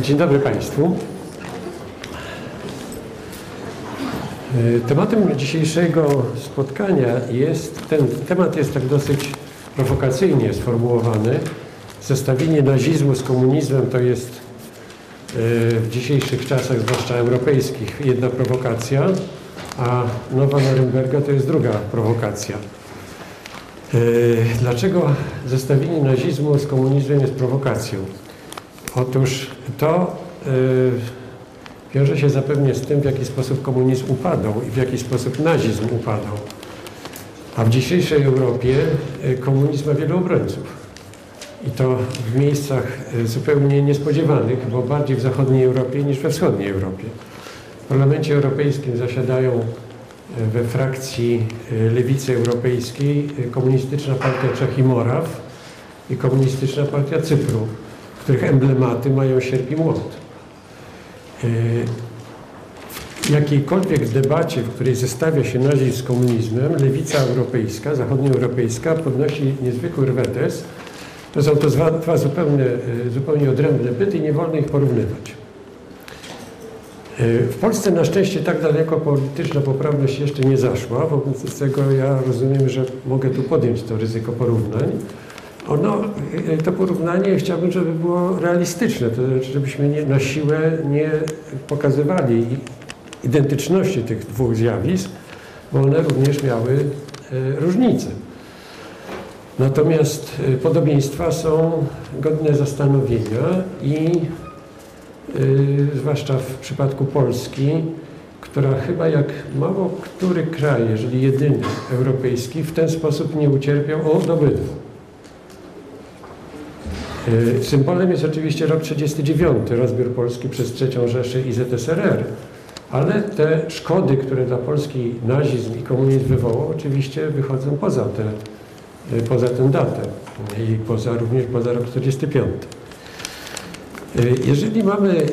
Dzień dobry Państwu. E, Tematem dzisiejszego spotkania jest, ten temat jest tak dosyć prowokacyjnie sformułowany. Zestawienie nazizmu z komunizmem to jest e, w dzisiejszych czasach, zwłaszcza europejskich, jedna prowokacja, a Nowa Norymberga to jest druga prowokacja. E, Dlaczego zestawienie nazizmu z komunizmem jest prowokacją? Otóż to y, wiąże się zapewne z tym, w jaki sposób komunizm upadał i w jaki sposób nazizm upadał. A w dzisiejszej Europie y, komunizm ma wielu obrońców. I to w miejscach y, zupełnie niespodziewanych, bo bardziej w zachodniej Europie niż we wschodniej Europie. W Parlamencie Europejskim zasiadają we frakcji Lewicy Europejskiej Komunistyczna Partia Czech i Moraw i Komunistyczna Partia Cypru których emblematy mają sierp i młot. E, W jakiejkolwiek debacie, w której zestawia się nazizm z komunizmem, lewica europejska, zachodnioeuropejska podnosi niezwykły rwetes. To są to dwa, zupełnie, e, zupełnie odrębne byty i nie wolno ich porównywać. E, W Polsce na szczęście tak daleko polityczna poprawność jeszcze nie zaszła, wobec tego ja rozumiem, że mogę tu podjąć to ryzyko porównań. Ono, y, to porównanie chciałbym, żeby było realistyczne, to znaczy, żebyśmy nie, na siłę nie pokazywali identyczności tych dwóch zjawisk, bo one również miały y, różnice. Natomiast y, podobieństwa są godne zastanowienia i zwłaszcza w przypadku Polski, która chyba jak mało który kraj, jeżeli jedyny europejski, w ten sposób nie ucierpiał od obydwu. Y, Symbolem jest oczywiście rok 39, rozbiór Polski przez III Rzeszę i ZSRR, ale te szkody, które dla Polski nazizm i komunizm wywołał, oczywiście wychodzą poza, te, y, poza tę datę i poza, również poza rok 45. Y, Jeżeli mamy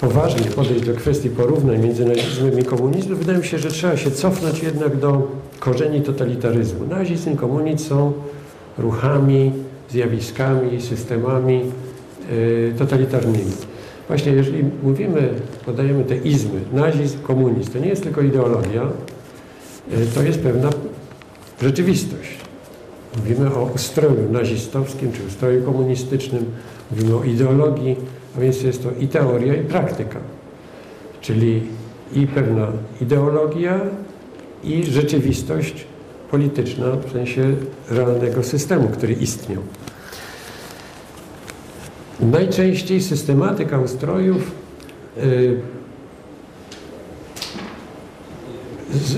poważnie podejść do kwestii porównań między nazizmem i komunizmem, wydaje mi się, że trzeba się cofnąć jednak do korzeni totalitaryzmu. Nazizm i komunizm są ruchami, zjawiskami, systemami y, totalitarnymi. Właśnie jeżeli mówimy, podajemy te izmy, nazizm, komunizm, to nie jest tylko ideologia, y, to jest pewna rzeczywistość. Mówimy o ustroju nazistowskim czy ustroju komunistycznym, mówimy o ideologii, a więc jest to i teoria, i praktyka. Czyli i pewna ideologia, i rzeczywistość polityczna w sensie realnego systemu, który istniał. Najczęściej systematyka ustrojów y,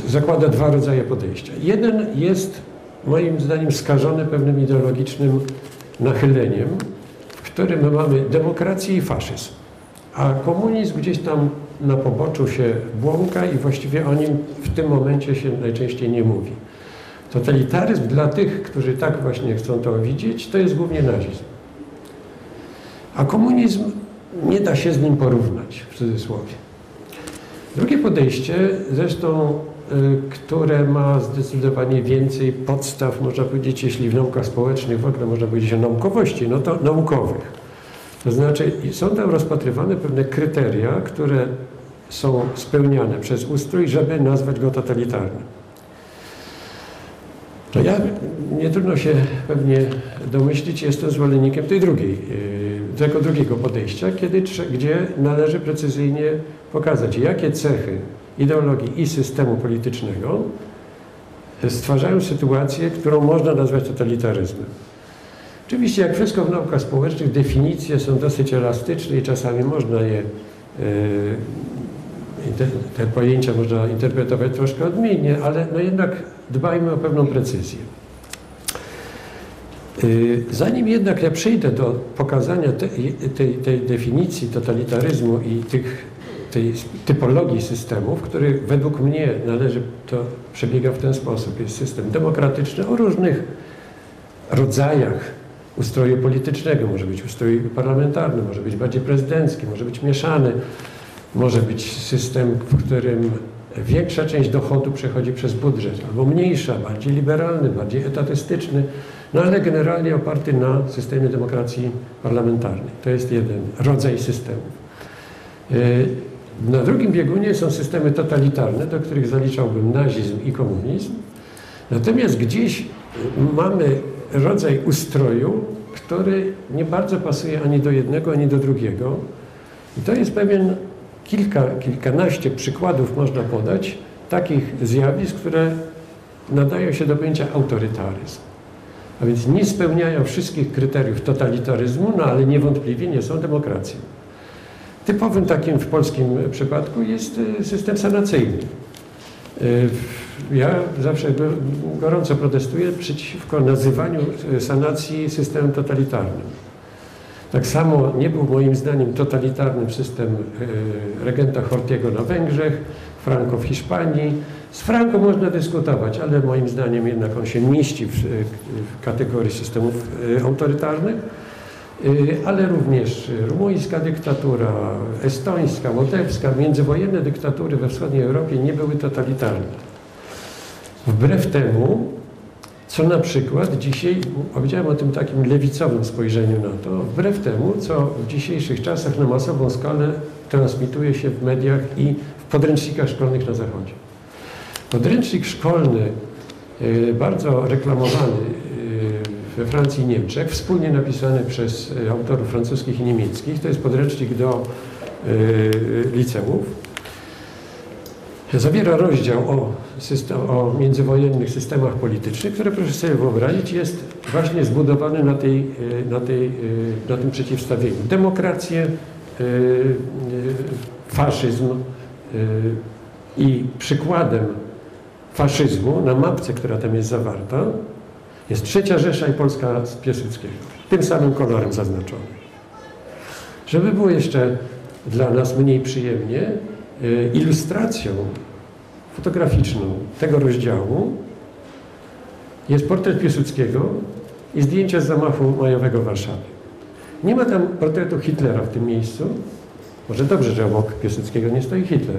zakłada dwa rodzaje podejścia. Jeden jest moim zdaniem skażony pewnym ideologicznym nachyleniem, w którym my mamy demokrację i faszyzm, a komunizm gdzieś tam na poboczu się błąka i właściwie o nim w tym momencie się najczęściej nie mówi. Totalitaryzm dla tych, którzy tak właśnie chcą to widzieć, to jest głównie nazizm. A komunizm nie da się z nim porównać, w cudzysłowie. Drugie podejście, zresztą, y, które ma zdecydowanie więcej podstaw, można powiedzieć, jeśli w naukach społecznych w ogóle można powiedzieć o naukowości, no to naukowych. To znaczy są tam rozpatrywane pewne kryteria, które są spełniane przez ustrój, żeby nazwać go totalitarnym. To ja, nie trudno się pewnie domyślić, jestem zwolennikiem tej drugiej, yy, tego drugiego podejścia, kiedy, gdzie należy precyzyjnie pokazać, jakie cechy ideologii i systemu politycznego stwarzają sytuację, którą można nazwać totalitaryzmem. Oczywiście, jak wszystko w naukach społecznych, definicje są dosyć elastyczne i czasami można je, te, te pojęcia można interpretować troszkę odmiennie, ale no jednak dbajmy o pewną precyzję. Yy, Zanim jednak ja przejdę do pokazania te, tej, tej definicji totalitaryzmu i tych, tej typologii systemów, który według mnie należy, to przebiega w ten sposób. Jest system demokratyczny o różnych rodzajach ustroju politycznego. Może być ustrój parlamentarny, może być bardziej prezydencki, może być mieszany, może być system, w którym większa część dochodu przechodzi przez budżet, albo mniejsza, bardziej liberalny, bardziej etatystyczny. No ale generalnie oparty na systemie demokracji parlamentarnej. To jest jeden rodzaj systemu. Na drugim biegunie są systemy totalitarne, do których zaliczałbym nazizm i komunizm. Natomiast gdzieś mamy rodzaj ustroju, który nie bardzo pasuje ani do jednego, ani do drugiego. I to jest pewien kilka, kilkanaście przykładów można podać takich zjawisk, które nadają się do pojęcia autorytaryzm. A więc nie spełniają wszystkich kryteriów totalitaryzmu, no ale niewątpliwie nie są demokracją. Typowym takim w polskim przypadku jest y, system sanacyjny. Y, ja zawsze gorąco protestuję przeciwko nazywaniu y, sanacji systemem totalitarnym. Tak samo nie był moim zdaniem totalitarnym system regenta Hortiego na Węgrzech, Franco w Hiszpanii. Z Franco można dyskutować, ale moim zdaniem jednak on się mieści w, w kategorii systemów autorytarnych. Y, ale również rumuńska dyktatura, estońska, łotewska, międzywojenne dyktatury we wschodniej Europie nie były totalitarne. Wbrew temu, co na przykład dzisiaj, powiedziałem o tym takim lewicowym spojrzeniu na to, wbrew temu, co w dzisiejszych czasach na masową skalę transmituje się w mediach i podręcznikach szkolnych na Zachodzie. Podręcznik szkolny, y, bardzo reklamowany we Francji i Niemczech, wspólnie napisany przez e, autorów francuskich i niemieckich. To jest podręcznik do liceów. Zawiera rozdział o, system, o międzywojennych systemach politycznych, które proszę sobie wyobrazić jest właśnie zbudowany na, tej, na, tej, na tym przeciwstawieniu. Demokrację, faszyzm i przykładem faszyzmu na mapce, która tam jest zawarta, jest Trzecia Rzesza i Polska z Piłsudskiego. Tym samym kolorem zaznaczony. Żeby było jeszcze dla nas mniej przyjemnie, y, ilustracją fotograficzną tego rozdziału jest portret Piłsudskiego i zdjęcie z zamachu majowego w Warszawie. Nie ma tam portretu Hitlera w tym miejscu. Może dobrze, że obok Piłsudskiego nie stoi Hitler.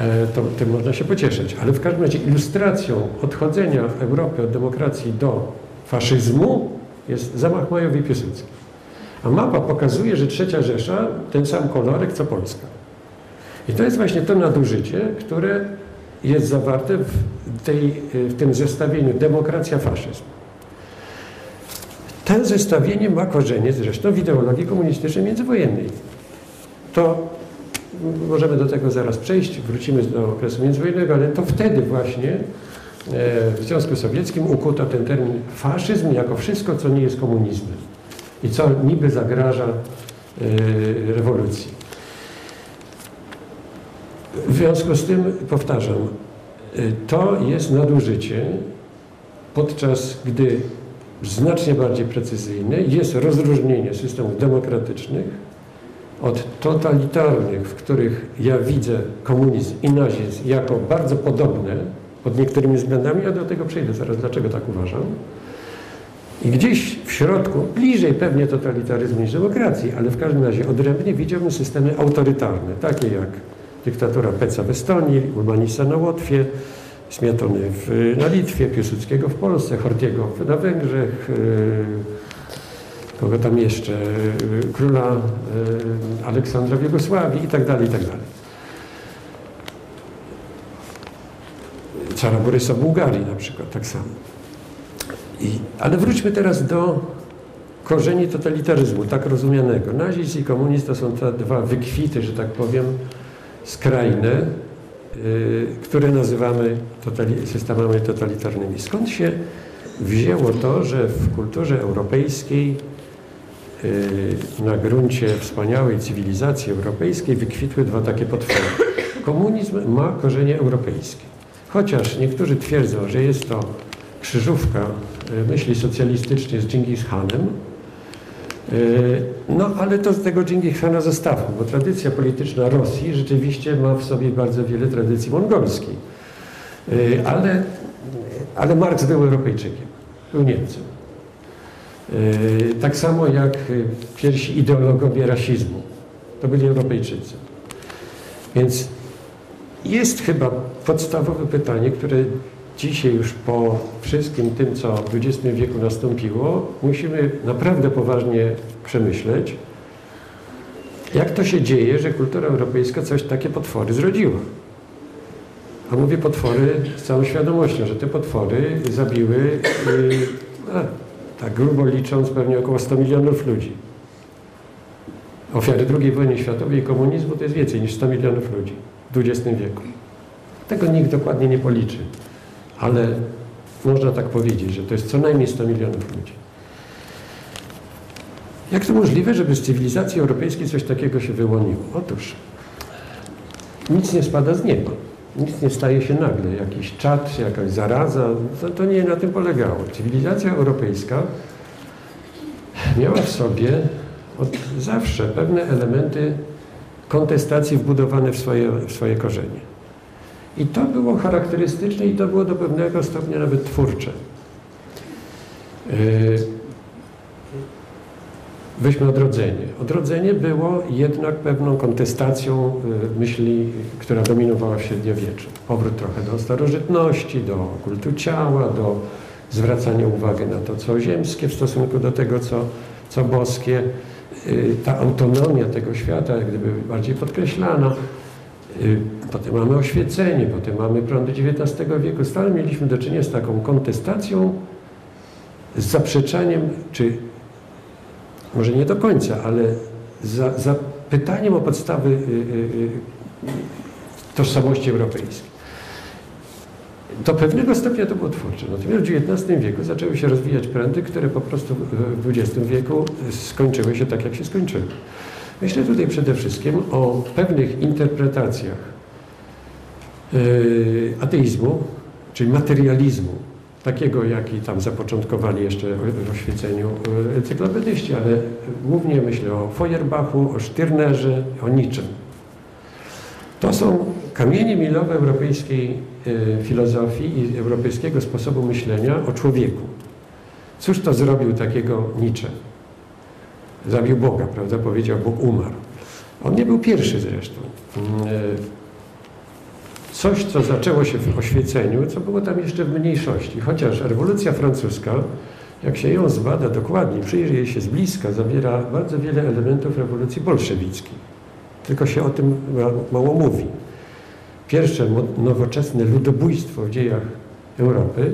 E, to tym można się pocieszyć. Ale w każdym razie ilustracją odchodzenia Europy od demokracji do faszyzmu jest zamach majowy Piłsudski. A mapa pokazuje, że trzecia Rzesza ten sam kolorek co Polska. I to jest właśnie to nadużycie, które jest zawarte w, tej, w tym zestawieniu demokracja-faszyzm. To zestawienie ma korzenie zresztą w ideologii komunistycznej międzywojennej. To możemy do tego zaraz przejść, wrócimy do okresu międzywojennego, ale to wtedy właśnie e, w Związku Sowieckim ukuto ten termin faszyzm jako wszystko, co nie jest komunizmem i co niby zagraża e, rewolucji. W związku z tym, powtarzam, e, to jest nadużycie, podczas gdy znacznie bardziej precyzyjne jest rozróżnienie systemów demokratycznych od totalitarnych, w których ja widzę komunizm i nazizm jako bardzo podobne pod niektórymi względami, ja do tego przejdę zaraz, dlaczego tak uważam. I gdzieś w środku, bliżej pewnie totalitaryzmu niż demokracji, ale w każdym razie odrębnie widziałbym systemy autorytarne, takie jak dyktatura Peca w Estonii, Ulmanisa na Łotwie, Smiatony w, na Litwie, Piłsudskiego w Polsce, Hortiego na Węgrzech, yy, kogo tam jeszcze, y, króla y, Aleksandra w Jugosławii i tak dalej, i tak dalej. Cara Borysa Bułgarii na przykład, tak samo. I, ale wróćmy teraz do korzeni totalitaryzmu, tak rozumianego. Nazizm i komunizm to są te dwa wykwity, że tak powiem, skrajne, yy, które nazywamy totali systemami totalitarnymi. Skąd się wzięło to, że w kulturze europejskiej na gruncie wspaniałej cywilizacji europejskiej wykwitły dwa takie potwory. Komunizm ma korzenie europejskie. Chociaż niektórzy twierdzą, że jest to krzyżówka y, myśli socjalistycznej z Dżingis Hanem, y, no ale to z tego Dżingis Hana zostawmy, bo tradycja polityczna Rosji rzeczywiście ma w sobie bardzo wiele tradycji mongolskiej. Ale, ale Marks był Europejczykiem, był Niemcem. E, tak samo jak pierwsi ideologowie rasizmu. To byli Europejczycy. Więc jest chyba podstawowe pytanie, które dzisiaj już po wszystkim tym, co w XX wieku nastąpiło, musimy naprawdę poważnie przemyśleć, jak to się dzieje, że kultura europejska coś takie potwory zrodziła. A mówię potwory z całą świadomością, że te potwory zabiły, yy, tak grubo licząc, pewnie około 100 milionów ludzi. Ofiary II wojny światowej i komunizmu to jest więcej niż 100 milionów ludzi w XX wieku. Tego nikt dokładnie nie policzy, ale można tak powiedzieć, że to jest co najmniej 100 milionów ludzi. Jak to możliwe, żeby z cywilizacji europejskiej coś takiego się wyłoniło? Otóż nic nie spada z nieba. Nic nie staje się nagle. Jakiś czat, jakaś zaraza, to, to nie na tym polegało. Cywilizacja europejska miała w sobie od zawsze pewne elementy kontestacji wbudowane w swoje, w swoje korzenie. I to było charakterystyczne i to było do pewnego stopnia nawet twórcze. Yy, weźmy odrodzenie. Odrodzenie było jednak pewną kontestacją yy, myśli, która dominowała w średniowieczu. Powrót trochę do starożytności, do kultu ciała, do zwracania uwagi na to, co ziemskie w stosunku do tego, co, co boskie. Yy, ta autonomia tego świata jak gdyby bardziej podkreślana. Potem mamy oświecenie, potem mamy prądy XIX wieku. Stale mieliśmy do czynienia z taką kontestacją, z zaprzeczaniem, czy może nie do końca, ale za, za pytaniem o podstawy y, y, y, tożsamości europejskiej. Do pewnego stopnia to było twórcze. Natomiast w XIX wieku zaczęły się rozwijać prędy, które po prostu w XX wieku skończyły się tak, jak się skończyły. Myślę tutaj przede wszystkim o pewnych interpretacjach ateizmu, czyli materializmu, takiego, jaki tam zapoczątkowali jeszcze w oświeceniu yy, encyklopedyści, ale głównie myślę o Feuerbachu, o Stirnerze, o Nietzsche. To są kamienie milowe europejskiej yy, filozofii i europejskiego sposobu myślenia o człowieku. Cóż to zrobił takiego Nietzsche? Zabił Boga, prawda? Powiedział, Bóg umarł. On nie był pierwszy zresztą. Coś, co zaczęło się w oświeceniu, co było tam jeszcze w mniejszości. Chociaż rewolucja francuska, jak się ją zbada dokładnie, przyjrzy jej się z bliska, zawiera bardzo wiele elementów rewolucji bolszewickiej. Tylko się o tym mało mówi. Pierwsze nowoczesne ludobójstwo w dziejach Europy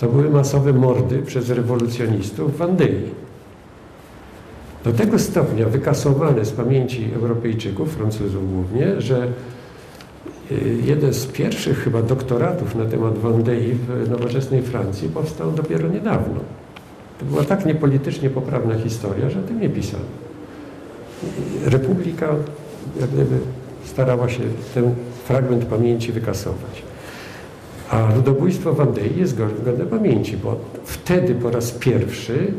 to były masowe mordy przez rewolucjonistów w Wandei. Do tego stopnia wykasowane z pamięci Europejczyków, Francuzów głównie, że jeden z pierwszych chyba doktoratów na temat Vendée w nowoczesnej Francji powstał dopiero niedawno. To była tak niepolitycznie poprawna historia, że o tym nie pisano. Republika jak gdyby starała się ten fragment pamięci wykasować. A ludobójstwo Vendée jest godne pamięci, bo wtedy po raz pierwszy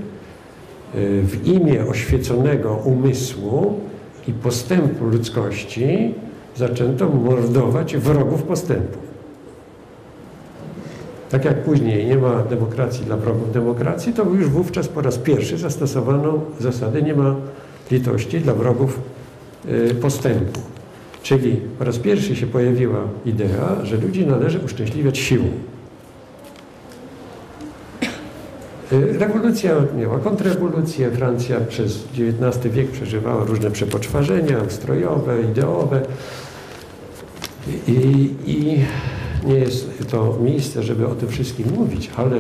Y, w imię oświeconego umysłu i postępu ludzkości zaczęto mordować wrogów postępu. Tak jak później nie ma demokracji dla wrogów demokracji, to już wówczas po raz pierwszy zastosowano zasadę nie ma litości dla wrogów y, postępu. Czyli po raz pierwszy się pojawiła idea, że ludzi należy uszczęśliwiać siłą. Y, rewolucja miała kontrrewolucję. Francja przez XIX wiek przeżywała różne przepoczwarzenia ustrojowe, ideowe. I, I, nie jest to miejsce, żeby o tym wszystkim mówić, ale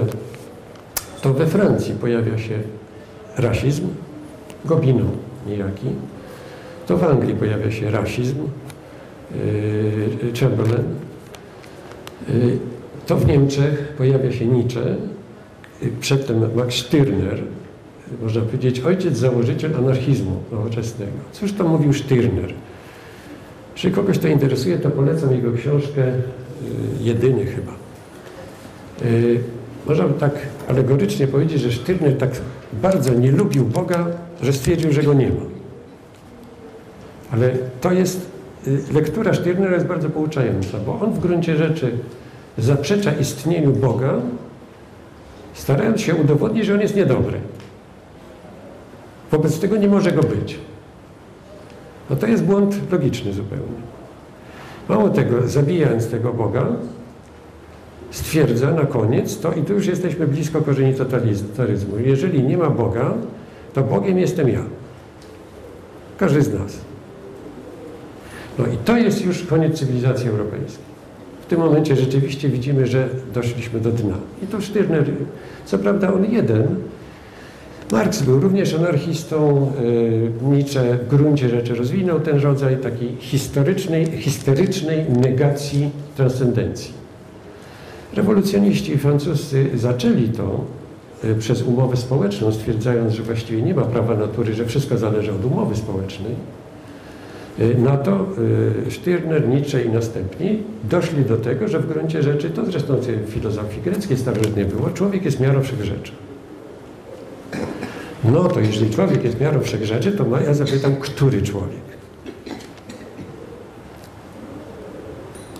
to we Francji pojawia się rasizm, Gobiną niejaki. To w Anglii pojawia się rasizm, yy, Chamberlain. Yy, to w Niemczech pojawia się Nietzsche, przedtem Max Stirner, można powiedzieć ojciec założyciel anarchizmu nowoczesnego. Cóż to mówił Stirner? Jeśli kogoś to interesuje, to polecam jego książkę, y, jedyny chyba. Y, można by tak alegorycznie powiedzieć, że Stirner tak bardzo nie lubił Boga, że stwierdził, że go nie ma. Ale to jest, y, lektura Stirnera jest bardzo pouczająca, bo on w gruncie rzeczy zaprzecza istnieniu Boga, starając się udowodnić, że on jest niedobry. Wobec tego nie może go być. No to jest błąd logiczny zupełnie. Mało tego, zabijając tego Boga, stwierdza na koniec to, i tu już jesteśmy blisko korzeni totalitaryzmu. Jeżeli nie ma Boga, to Bogiem jestem ja. Każdy z nas. No i to jest już koniec cywilizacji europejskiej. W tym momencie rzeczywiście widzimy, że doszliśmy do dna. I to Stirner, co prawda on jeden, Marx był również anarchistą, y, Nietzsche w gruncie rzeczy rozwinął ten rodzaj takiej historycznej, negacji transcendencji. Rewolucjoniści francuscy zaczęli to y, przez umowę społeczną, stwierdzając, że właściwie nie ma prawa natury, że wszystko zależy od umowy społecznej. Y, na to Stirner, Nietzsche i następni doszli do tego, że w gruncie rzeczy, to zresztą w filozofii greckiej starożytnej było, człowiek jest miarą wszechrzeczy. No to jeżeli człowiek jest miarą wszechrzeczy, to ja zapytam, który człowiek?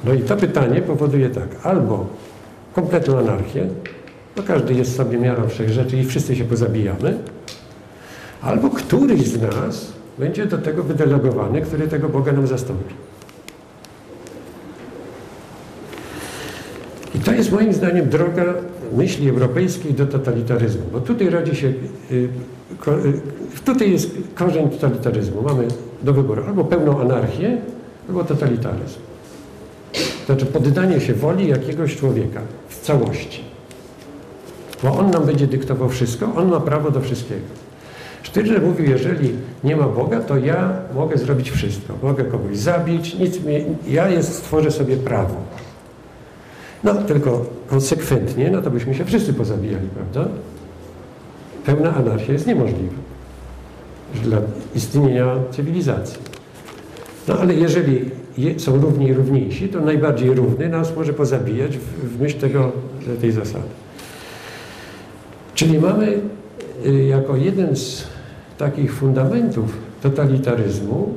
No i to pytanie powoduje tak, albo kompletną anarchię, bo każdy jest sobie miarą wszechrzeczy i wszyscy się pozabijamy, albo któryś z nas będzie do tego wydelegowany, który tego Boga nam zastąpi. I to jest moim zdaniem droga myśli europejskiej do totalitaryzmu, bo tutaj rodzi się, y, y, tutaj jest korzeń totalitaryzmu. Mamy do wyboru albo pełną anarchię, albo totalitaryzm. To znaczy poddanie się woli jakiegoś człowieka w całości. Bo on nam będzie dyktował wszystko, on ma prawo do wszystkiego. Sztyrner mówił, jeżeli nie ma Boga, to ja mogę zrobić wszystko. Mogę kogoś zabić, nic mi, ja jest, stworzę sobie prawo. No, tylko konsekwentnie, no to byśmy się wszyscy pozabijali, prawda? Pełna anarchia jest niemożliwa dla istnienia cywilizacji. No ale jeżeli są równi i równiejsi, to najbardziej równy nas może pozabijać w, w myśl tego, tej zasady. Czyli mamy y, jako jeden z takich fundamentów totalitaryzmu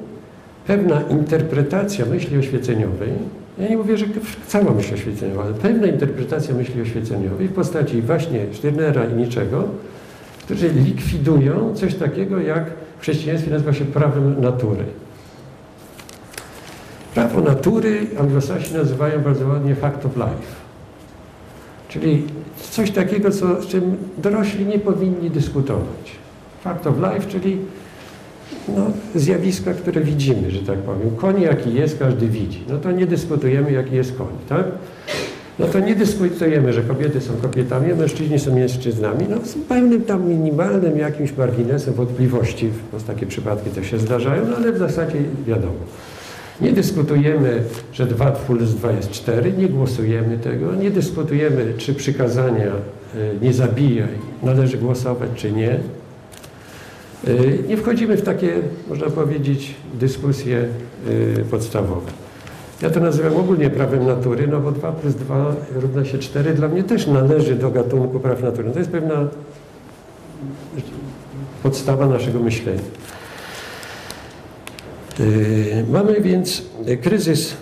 pewna interpretacja myśli oświeceniowej, ja nie mówię, że cała myśl oświeceniowa, ale pewna interpretacja myśli oświeceniowej w postaci właśnie Stirnera i niczego, którzy likwidują coś takiego, jak w chrześcijaństwie nazywa się prawem natury. Prawo natury anglosasi nazywają bardzo ładnie fact of life. Czyli coś takiego, co, z czym dorośli nie powinni dyskutować. Fact of life, czyli no, zjawiska, które widzimy, że tak powiem. Koń jaki jest, każdy widzi. No to nie dyskutujemy, jaki jest koń, tak? No to nie dyskutujemy, że kobiety są kobietami, a mężczyźni są mężczyznami. No z pełnym tam minimalnym jakimś marginesem wątpliwości, bo takie przypadki też się zdarzają, no ale w zasadzie wiadomo. Nie dyskutujemy, że 2 plus 2 jest 4, nie głosujemy tego, nie dyskutujemy, czy przykazania y, nie zabijaj należy głosować, czy nie. Y, nie wchodzimy w takie, można powiedzieć, dyskusje y, podstawowe. Ja to nazywam ogólnie prawem natury, no bo 2 plus 2 równa się 4 dla mnie też należy do gatunku praw natury. To jest pewna podstawa naszego myślenia. Y, mamy więc kryzys,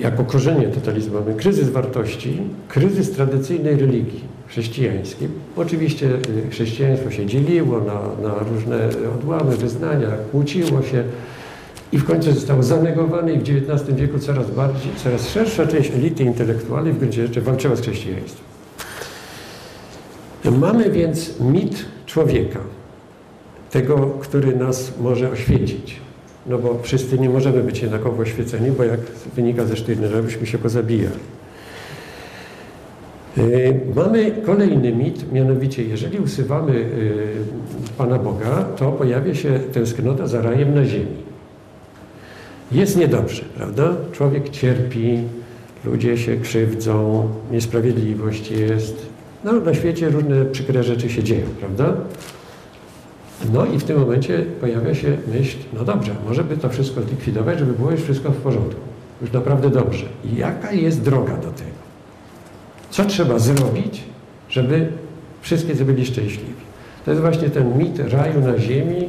jako korzenie totalizmu, mamy kryzys wartości, kryzys tradycyjnej religii chrześcijańskiej. Oczywiście y, chrześcijaństwo się dzieliło na, na różne odłamy, wyznania, kłóciło się i w końcu zostało zanegowane i w XIX wieku coraz bardziej, coraz szersza część elity intelektualnej w gruncie rzeczy walczyła z chrześcijaństwem. Mamy więc mit człowieka, tego, który nas może oświecić. No bo wszyscy nie możemy być jednakowo oświeceni, bo jak wynika ze Sztyrnera, byśmy się pozabijali. Y, mamy kolejny mit, mianowicie jeżeli usuwamy y, Pana Boga, to pojawia się tęsknota za rajem na ziemi. Jest niedobrze, prawda? Człowiek cierpi, ludzie się krzywdzą, niesprawiedliwość jest. No, na świecie różne przykre rzeczy się dzieją, prawda? No i w tym momencie pojawia się myśl, no dobrze, może by to wszystko zlikwidować, żeby było już wszystko w porządku. Już naprawdę dobrze. Jaka jest droga do tego? Co trzeba zrobić, żeby wszyscy byli szczęśliwi? To jest właśnie ten mit raju na ziemi,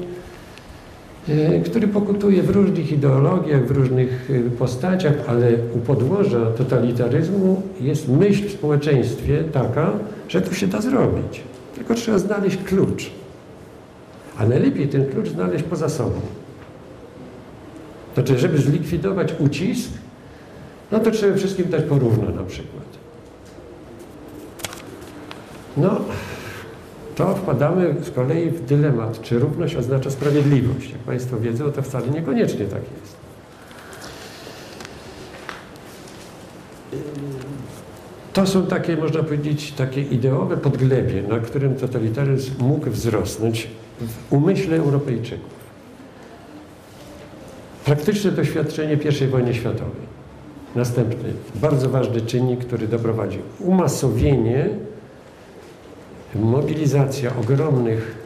e, który pokutuje w różnych ideologiach, w różnych e, postaciach, ale u podłoża totalitaryzmu jest myśl w społeczeństwie taka, że to się da zrobić. Tylko trzeba znaleźć klucz. A najlepiej ten klucz znaleźć poza sobą. Znaczy, żeby zlikwidować ucisk, no to trzeba wszystkim dać porówno na przykład. No, to wpadamy z kolei w dylemat, czy równość oznacza sprawiedliwość. Jak Państwo wiedzą, to wcale niekoniecznie tak jest. To są takie, można powiedzieć, takie ideowe podglebie, na którym totalitaryzm mógł wzrosnąć w umyśle Europejczyków. Praktyczne doświadczenie I wojny światowej. Następny, bardzo ważny czynnik, który doprowadził. Umasowienie, mobilizacja ogromnych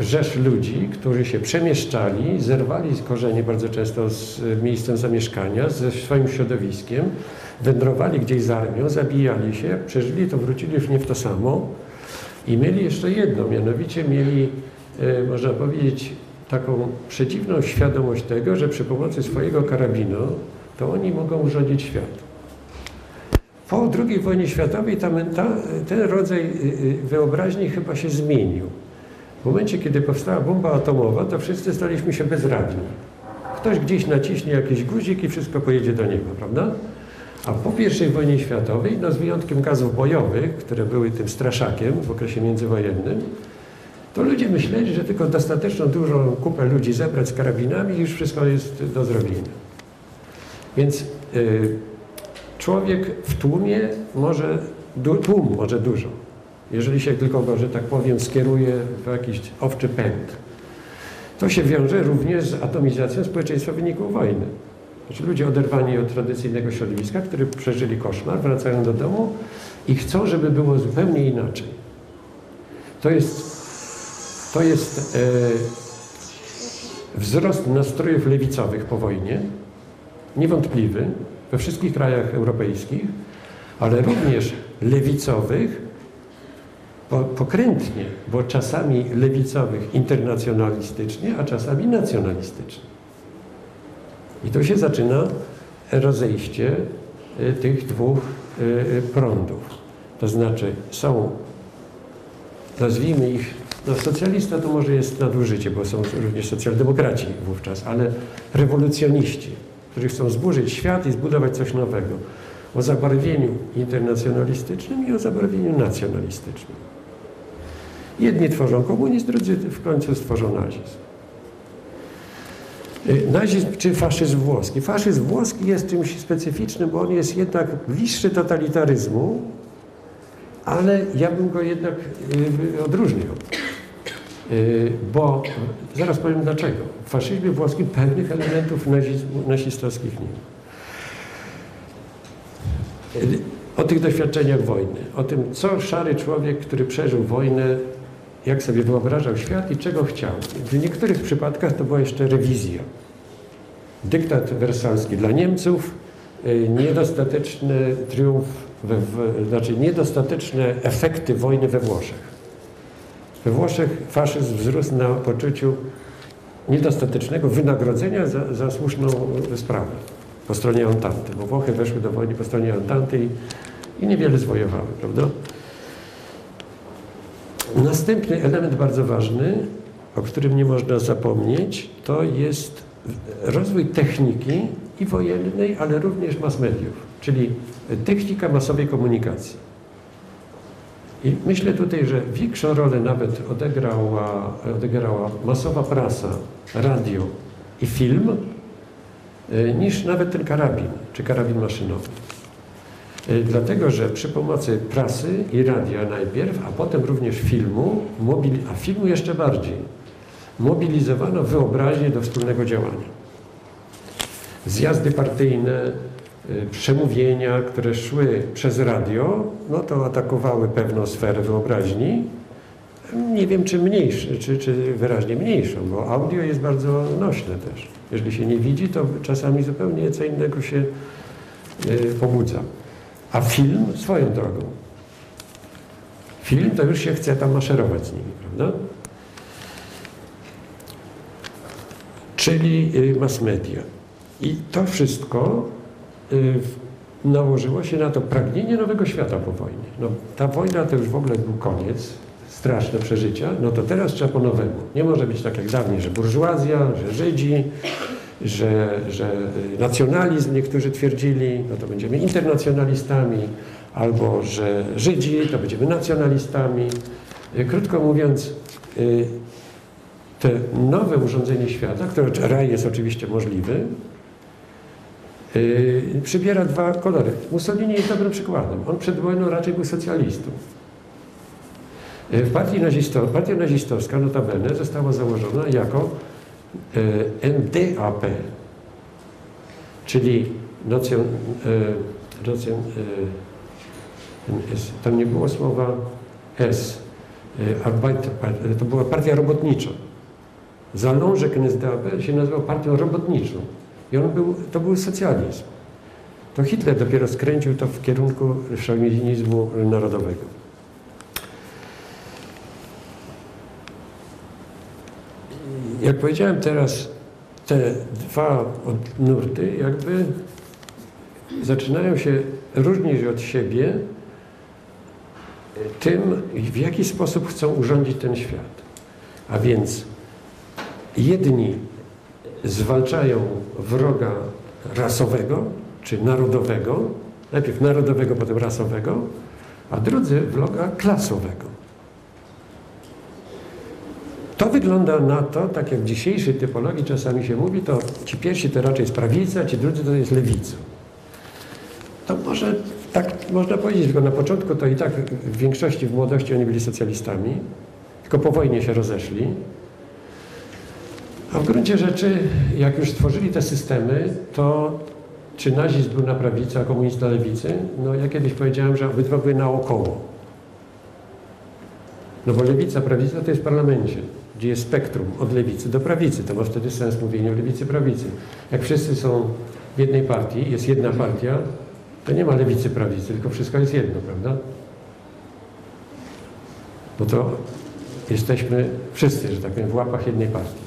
rzesz ludzi, którzy się przemieszczali, zerwali z korzeni bardzo często z miejscem zamieszkania, ze swoim środowiskiem, wędrowali gdzieś z armią, zabijali się, przeżyli to, wrócili już nie w to samo i mieli jeszcze jedno, mianowicie mieli, e, można powiedzieć, taką przedziwną świadomość tego, że przy pomocy swojego karabinu to oni mogą urządzić świat. Po II wojnie światowej ta, ten rodzaj y, y, wyobraźni chyba się zmienił. W momencie, kiedy powstała bomba atomowa, to wszyscy staliśmy się bezradni. Ktoś gdzieś naciśnie jakiś guzik i wszystko pojedzie do nieba, prawda? A po I wojnie światowej, no z wyjątkiem gazów bojowych, które były tym straszakiem w okresie międzywojennym, to ludzie myśleli, że tylko dostateczną dużą kupę ludzi zebrać z karabinami i już wszystko jest do zrobienia. Więc y, człowiek w tłumie może, tłum może dużo, jeżeli się tylko go, że tak powiem, skieruje w jakiś owczy pęd. To się wiąże również z atomizacją społeczeństwa w wyniku wojny. Znaczy ludzie oderwani od tradycyjnego środowiska, którzy przeżyli koszmar, wracają do domu i chcą, żeby było zupełnie inaczej. To jest, to jest e, wzrost nastrojów lewicowych po wojnie, niewątpliwy we wszystkich krajach europejskich, ale również lewicowych, pokrętnie, bo czasami lewicowych internacjonalistycznie, a czasami nacjonalistycznie. I to się zaczyna rozejście e, tych dwóch e, e, prądów. To znaczy są, nazwijmy ich, no socjalista to może jest nadużycie, bo są również socjaldemokraci wówczas, ale rewolucjoniści, którzy chcą zburzyć świat i zbudować coś nowego. O zabarwieniu internacjonalistycznym i o zabarwieniu nacjonalistycznym. Jedni tworzą komunizm, drudzy w końcu stworzą nazizm. Y, nazizm czy faszyzm włoski? Faszyzm włoski jest czymś specyficznym, bo on jest jednak bliższy totalitaryzmu, ale ja bym go jednak y, odróżnił. Y, bo zaraz powiem dlaczego. Faszyzmie włoskim pewnych elementów nazizmu, nazistowskich nie ma. O tych doświadczeniach wojny, o tym, co szary człowiek, który przeżył wojnę, jak sobie wyobrażał świat i czego chciał. W niektórych przypadkach to była jeszcze rewizja. Dyktat wersalski dla Niemców, y, niedostateczny triumf, we, w, znaczy niedostateczne efekty wojny we Włoszech. We Włoszech faszyzm wzrósł na poczuciu niedostatecznego wynagrodzenia za, za słuszną sprawę po stronie Antanty, bo Włochy weszły do wojny po stronie Antanty i, i niewiele zwojowały, prawda? Następny element bardzo ważny, o którym nie można zapomnieć, to jest rozwój techniki i wojennej, ale również mass mediów, czyli technika masowej komunikacji. I myślę tutaj, że większą rolę nawet odegrała, odegrała masowa prasa, radio i film, e, niż nawet ten karabin, czy karabin maszynowy. E, dlatego, że przy pomocy prasy i radia najpierw, a potem również filmu, a filmu jeszcze bardziej, mobilizowano wyobraźnię do wspólnego działania. Zjazdy partyjne, przemówienia, które szły przez radio, no to atakowały pewną sferę wyobraźni. Nie wiem, czy mniejsze, czy, czy wyraźnie mniejszą, bo audio jest bardzo nośne też. Jeżeli się nie widzi, to czasami zupełnie co innego się y, pobudza. A film swoją drogą. Film to już się chce tam maszerować z nimi, prawda? Czyli y, mass media. I to wszystko Y, nałożyło się na to pragnienie nowego świata po wojnie. No, ta wojna to już w ogóle był koniec, straszne przeżycia, no to teraz trzeba po nowemu. Nie może być tak jak dawniej, że burżuazja, że Żydzi, że, że y, nacjonalizm niektórzy twierdzili, no to będziemy internacjonalistami, albo że Żydzi to będziemy nacjonalistami. Y, Krótko mówiąc, y, te nowe urządzenie świata, które raj jest oczywiście możliwy, y, przybiera dwa kolory. Mussolini jest dobrym przykładem. On przed wojną raczej był socjalistą. Y, W partii nazisto, partia nazistowska notabene została założona jako y, NDAP, czyli nacjon, y, nacjon, y, ten S, tam nie było słowa S, y, Arbeiter- to była partia robotnicza. Zalążek NSDAP się nazywał partią robotniczą i on był, to był socjalizm. To Hitler dopiero skręcił to w kierunku szowinizmu narodowego. Jak powiedziałem teraz, te dwa nurty jakby zaczynają się różnić od siebie tym, w jaki sposób chcą urządzić ten świat. A więc jedni zwalczają wroga rasowego czy narodowego, najpierw narodowego, potem rasowego, a drudzy wroga klasowego. To wygląda na to, tak jak w dzisiejszej typologii czasami się mówi, to ci pierwsi to raczej jest prawica, ci drudzy to jest lewica. To może tak można powiedzieć, tylko na początku to i tak w większości w młodości oni byli socjalistami, tylko po wojnie się rozeszli. A w gruncie rzeczy, jak już stworzyli te systemy, to czy nazizm był na prawicy, a komunizm na lewicy? No ja kiedyś powiedziałem, że obydwa były naokoło. No bo lewica, prawica to jest w parlamencie, gdzie jest spektrum od lewicy do prawicy. To ma wtedy sens mówienie o lewicy, prawicy. Jak wszyscy są w jednej partii, jest jedna partia, to nie ma lewicy, prawicy, tylko wszystko jest jedno, prawda? Bo to jesteśmy wszyscy, że tak powiem, w łapach jednej partii.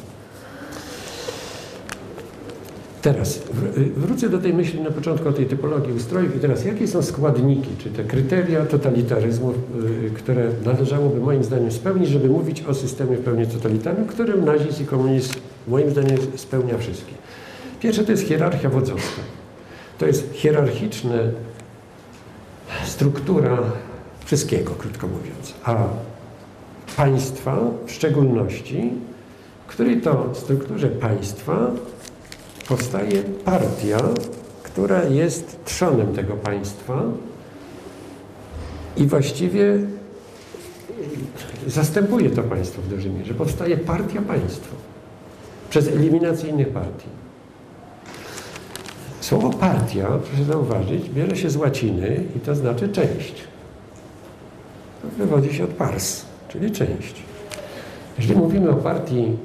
Teraz wr- wrócę do tej myśli na początku o tej typologii ustrojów i teraz jakie są składniki, czy te kryteria totalitaryzmu, y, które należałoby moim zdaniem spełnić, żeby mówić o systemie w pełni totalitarnym, którym nazizm i komunizm moim zdaniem spełnia wszystkie. Pierwsze to jest hierarchia wodzowska. To jest hierarchiczna struktura wszystkiego, krótko mówiąc. A państwa w szczególności, której to strukturze państwa powstaje partia, która jest trzonem tego państwa i właściwie zastępuje to państwo w dużej mierze. Powstaje partia państwo przez eliminację innych partii. Słowo partia, proszę zauważyć, bierze się z łaciny i to znaczy część. Wywodzi się od pars, czyli część. Jeżeli mówimy o partii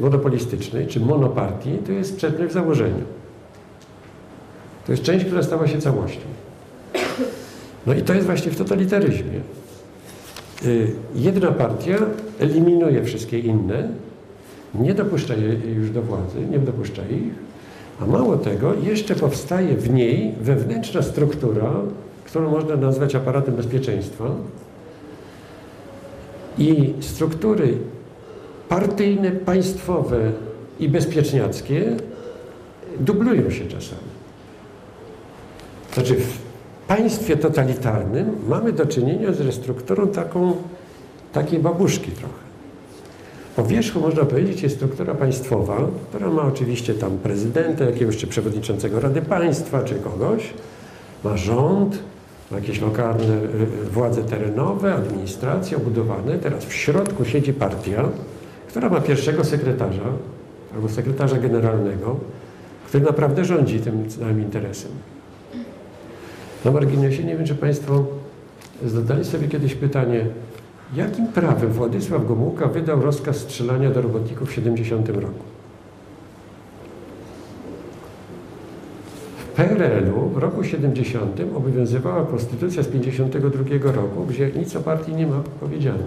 monopolistycznej czy monopartii, to jest sprzeczne w założeniu. To jest część, która stała się całością. No i to jest właśnie w totalitaryzmie. Yy, jedna partia eliminuje wszystkie inne, nie dopuszcza je już do władzy, nie dopuszcza ich, a mało tego, jeszcze powstaje w niej wewnętrzna struktura, którą można nazwać aparatem bezpieczeństwa i struktury partyjne, państwowe i bezpieczniackie dublują się czasami. Znaczy w państwie totalitarnym mamy do czynienia ze strukturą taką, takiej babuszki trochę. Po wierzchu można powiedzieć jest struktura państwowa, która ma oczywiście tam prezydenta, jakiegoś czy przewodniczącego Rady Państwa, czy kogoś. Ma rząd, ma jakieś lokalne y, y, władze terenowe, administracje obudowane. Teraz w środku siedzi partia, która ma pierwszego sekretarza albo sekretarza generalnego, który naprawdę rządzi tym całym interesem. Na marginesie nie wiem, czy Państwo zadali sobie kiedyś pytanie, jakim prawem Władysław Gomułka wydał rozkaz strzelania do robotników w 70 roku? W PRL-u w roku 70 obowiązywała konstytucja z 52 roku, gdzie nic o partii nie ma powiedziane.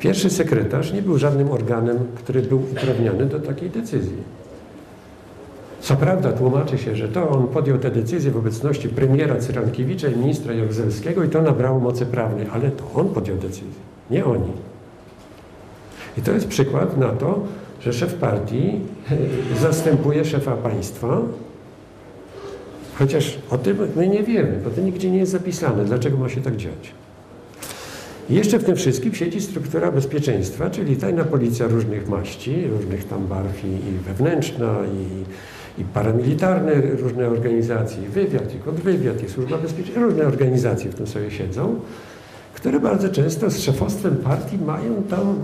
Pierwszy sekretarz nie był żadnym organem, który był uprawniony do takiej decyzji. Co prawda tłumaczy się, że to on podjął tę decyzję w obecności premiera Cyrankiewicza i ministra Jaruzelskiego i to nabrało mocy prawnej, ale to on podjął decyzję, nie oni. I to jest przykład na to, że szef partii e, zastępuje szefa państwa, Chociaż o tym my nie wiemy, bo to nigdzie nie jest zapisane, dlaczego ma się tak dziać. I jeszcze w tym wszystkim siedzi struktura bezpieczeństwa, czyli tajna policja różnych maści, różnych tam barw i, i wewnętrzna, i, i paramilitarne różne organizacje, i wywiad, i kontrwywiad, i służba bezpieczeństwa, różne organizacje w tym sobie siedzą, które bardzo często z szefostwem partii mają tam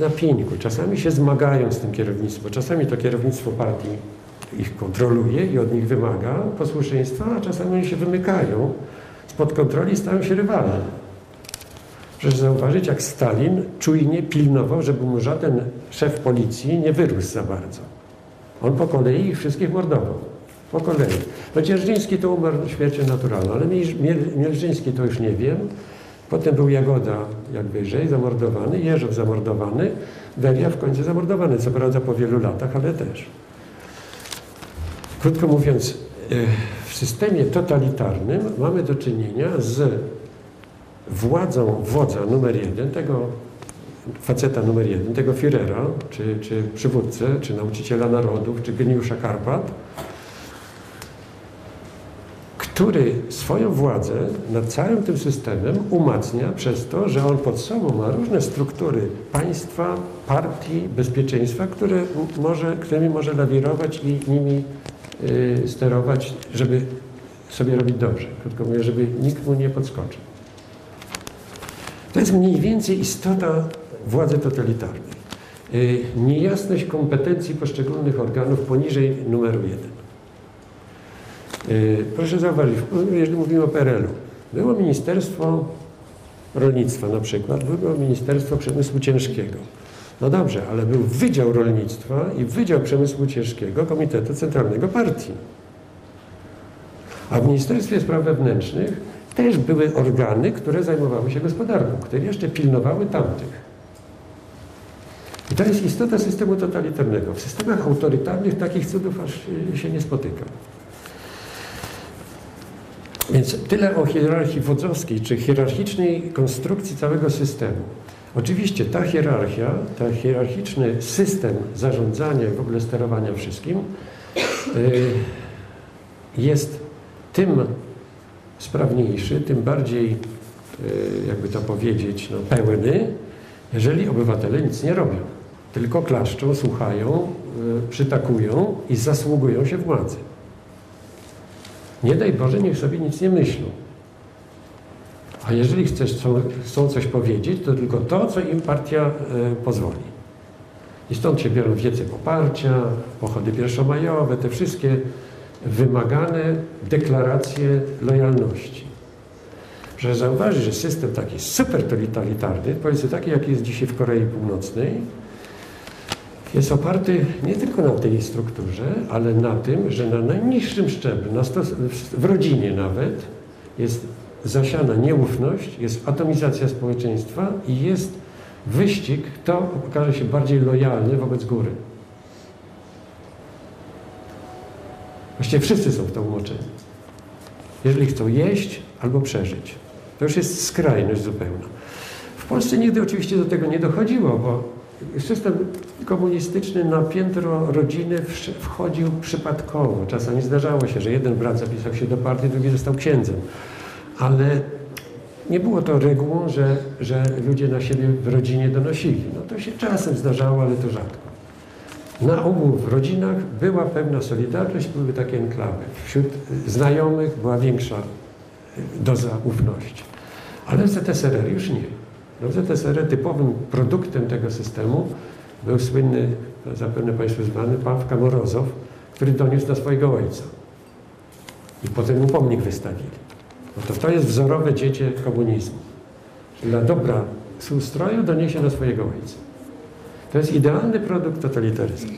na pieńku. Czasami się zmagają z tym kierownictwem, czasami to kierownictwo partii ich kontroluje i od nich wymaga posłuszeństwa, a czasami się wymykają spod kontroli i stają się rywalem. Proszę zauważyć, jak Stalin czujnie pilnował, żeby mu żaden szef policji nie wyrósł za bardzo. On po kolei ich wszystkich mordował. Po kolei. No Dzierżyński to umarł śmiercią naturalną, ale Mielżyński to już nie wiem. Potem był Jagoda, jak wyżej, zamordowany, Jeżow zamordowany, Welia w końcu zamordowany, co prawda po wielu latach, ale też. Krótko mówiąc, e, w systemie totalitarnym mamy do czynienia z władzą wodza numer jeden, tego faceta numer jeden, tego Führera, czy, czy przywódcę, czy nauczyciela narodów, czy geniusza Karpat, który swoją władzę nad całym tym systemem umacnia przez to, że on pod sobą ma różne struktury państwa, partii, bezpieczeństwa, które może, którymi może lawirować i nimi y, sterować, żeby sobie robić dobrze. Krótko mówiąc, żeby nikt mu nie podskoczył. To jest mniej więcej istota władzy totalitarnej. Y, niejasność kompetencji poszczególnych organów poniżej numeru jeden. Y, proszę zauważyć, jeżeli mówimy o PRL-u, było Ministerstwo Rolnictwa na przykład, było Ministerstwo Przemysłu Ciężkiego. No dobrze, ale był Wydział Rolnictwa i Wydział Przemysłu Ciężkiego Komitetu Centralnego Partii. A w Ministerstwie Spraw Wewnętrznych też były organy, które zajmowały się gospodarką, które jeszcze pilnowały tamtych. I to jest istota systemu totalitarnego. W systemach autorytarnych takich cudów aż się nie spotyka. Więc tyle o hierarchii wodzowskiej, czy hierarchicznej konstrukcji całego systemu. Oczywiście ta hierarchia, ten hierarchiczny system zarządzania i w ogóle sterowania wszystkim y, jest tym sprawniejszy, tym bardziej, y, jakby to powiedzieć, no, pełny, jeżeli obywatele nic nie robią. Tylko klaszczą, słuchają, y, przytakują i zasługują się władzy. Nie daj Boże, niech sobie nic nie myślą. A jeżeli chcesz, chcą, chcą coś powiedzieć, to tylko to, co im partia e, pozwoli. I stąd się biorą wiece poparcia, pochody pierwszomajowe, te wszystkie wymagane deklaracje lojalności. Że zauważy, że system taki super totalitarny, powiedzmy taki, jaki jest dzisiaj w Korei Północnej, jest oparty nie tylko na tej strukturze, ale na tym, że na najniższym szczeblu, na w rodzinie nawet, jest zasiana nieufność, jest atomizacja społeczeństwa i jest wyścig, kto okaże się bardziej lojalny wobec góry. Właściwie wszyscy są w to umoczeni. Jeżeli chcą jeść albo przeżyć. To już jest skrajność zupełna. W Polsce nigdy oczywiście do tego nie dochodziło, bo system komunistyczny na piętro rodziny wchodził przypadkowo. Czasami zdarzało się, że jeden brat zapisał się do partii, drugi został księdzem. Ale nie było to regułą, że, że ludzie na siebie w rodzinie donosili. No to się czasem zdarzało, ale to rzadko. Na ogół w rodzinach była pewna solidarność, były takie enklawy. Wśród znajomych była większa doza ufności. Ale w ZSRR już nie. No w ZSRR typowym produktem tego systemu był słynny, zapewne Państwu znany, Pawka Morozow, który doniósł na swojego ojca. I potem mu pomnik wystawili. No to to jest wzorowe dziecię komunizmu. Dla dobra ustroju doniesie na swojego ojca. To jest idealny produkt totalitaryzmu.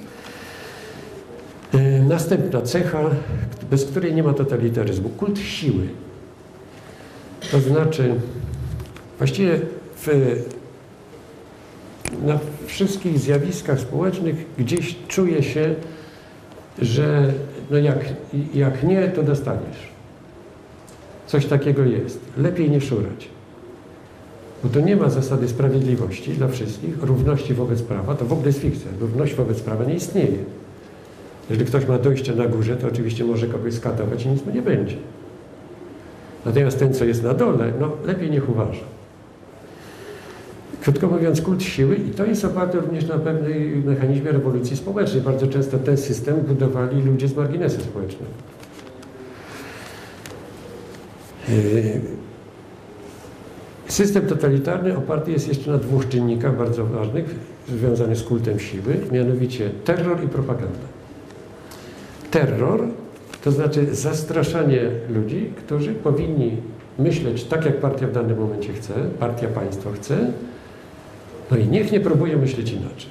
Yy, następna cecha, bez której nie ma totalitaryzmu, kult siły. To znaczy, właściwie w, na wszystkich zjawiskach społecznych gdzieś czuje się, że no jak, jak nie, to dostaniesz. Coś takiego jest. Lepiej nie szurać. Bo to nie ma zasady sprawiedliwości dla wszystkich, równości wobec prawa, to w ogóle jest fikcja. Równość wobec prawa nie istnieje. Jeżeli ktoś ma dojście na górze, to oczywiście może kogoś skatować i nic mu nie będzie. Natomiast ten, co jest na dole, no lepiej niech uważa. Krótko mówiąc, kult siły i to jest oparte również na pewnym mechanizmie rewolucji społecznej. Bardzo często ten system budowali ludzie z marginesu społecznego. Yy, system totalitarny oparty jest jeszcze na dwóch czynnikach bardzo ważnych, związanych z kultem siły, mianowicie terror i propaganda. Terror to znaczy zastraszanie ludzi, którzy powinni myśleć tak, jak partia w danym momencie chce, partia państwo chce, no i niech nie próbuje myśleć inaczej.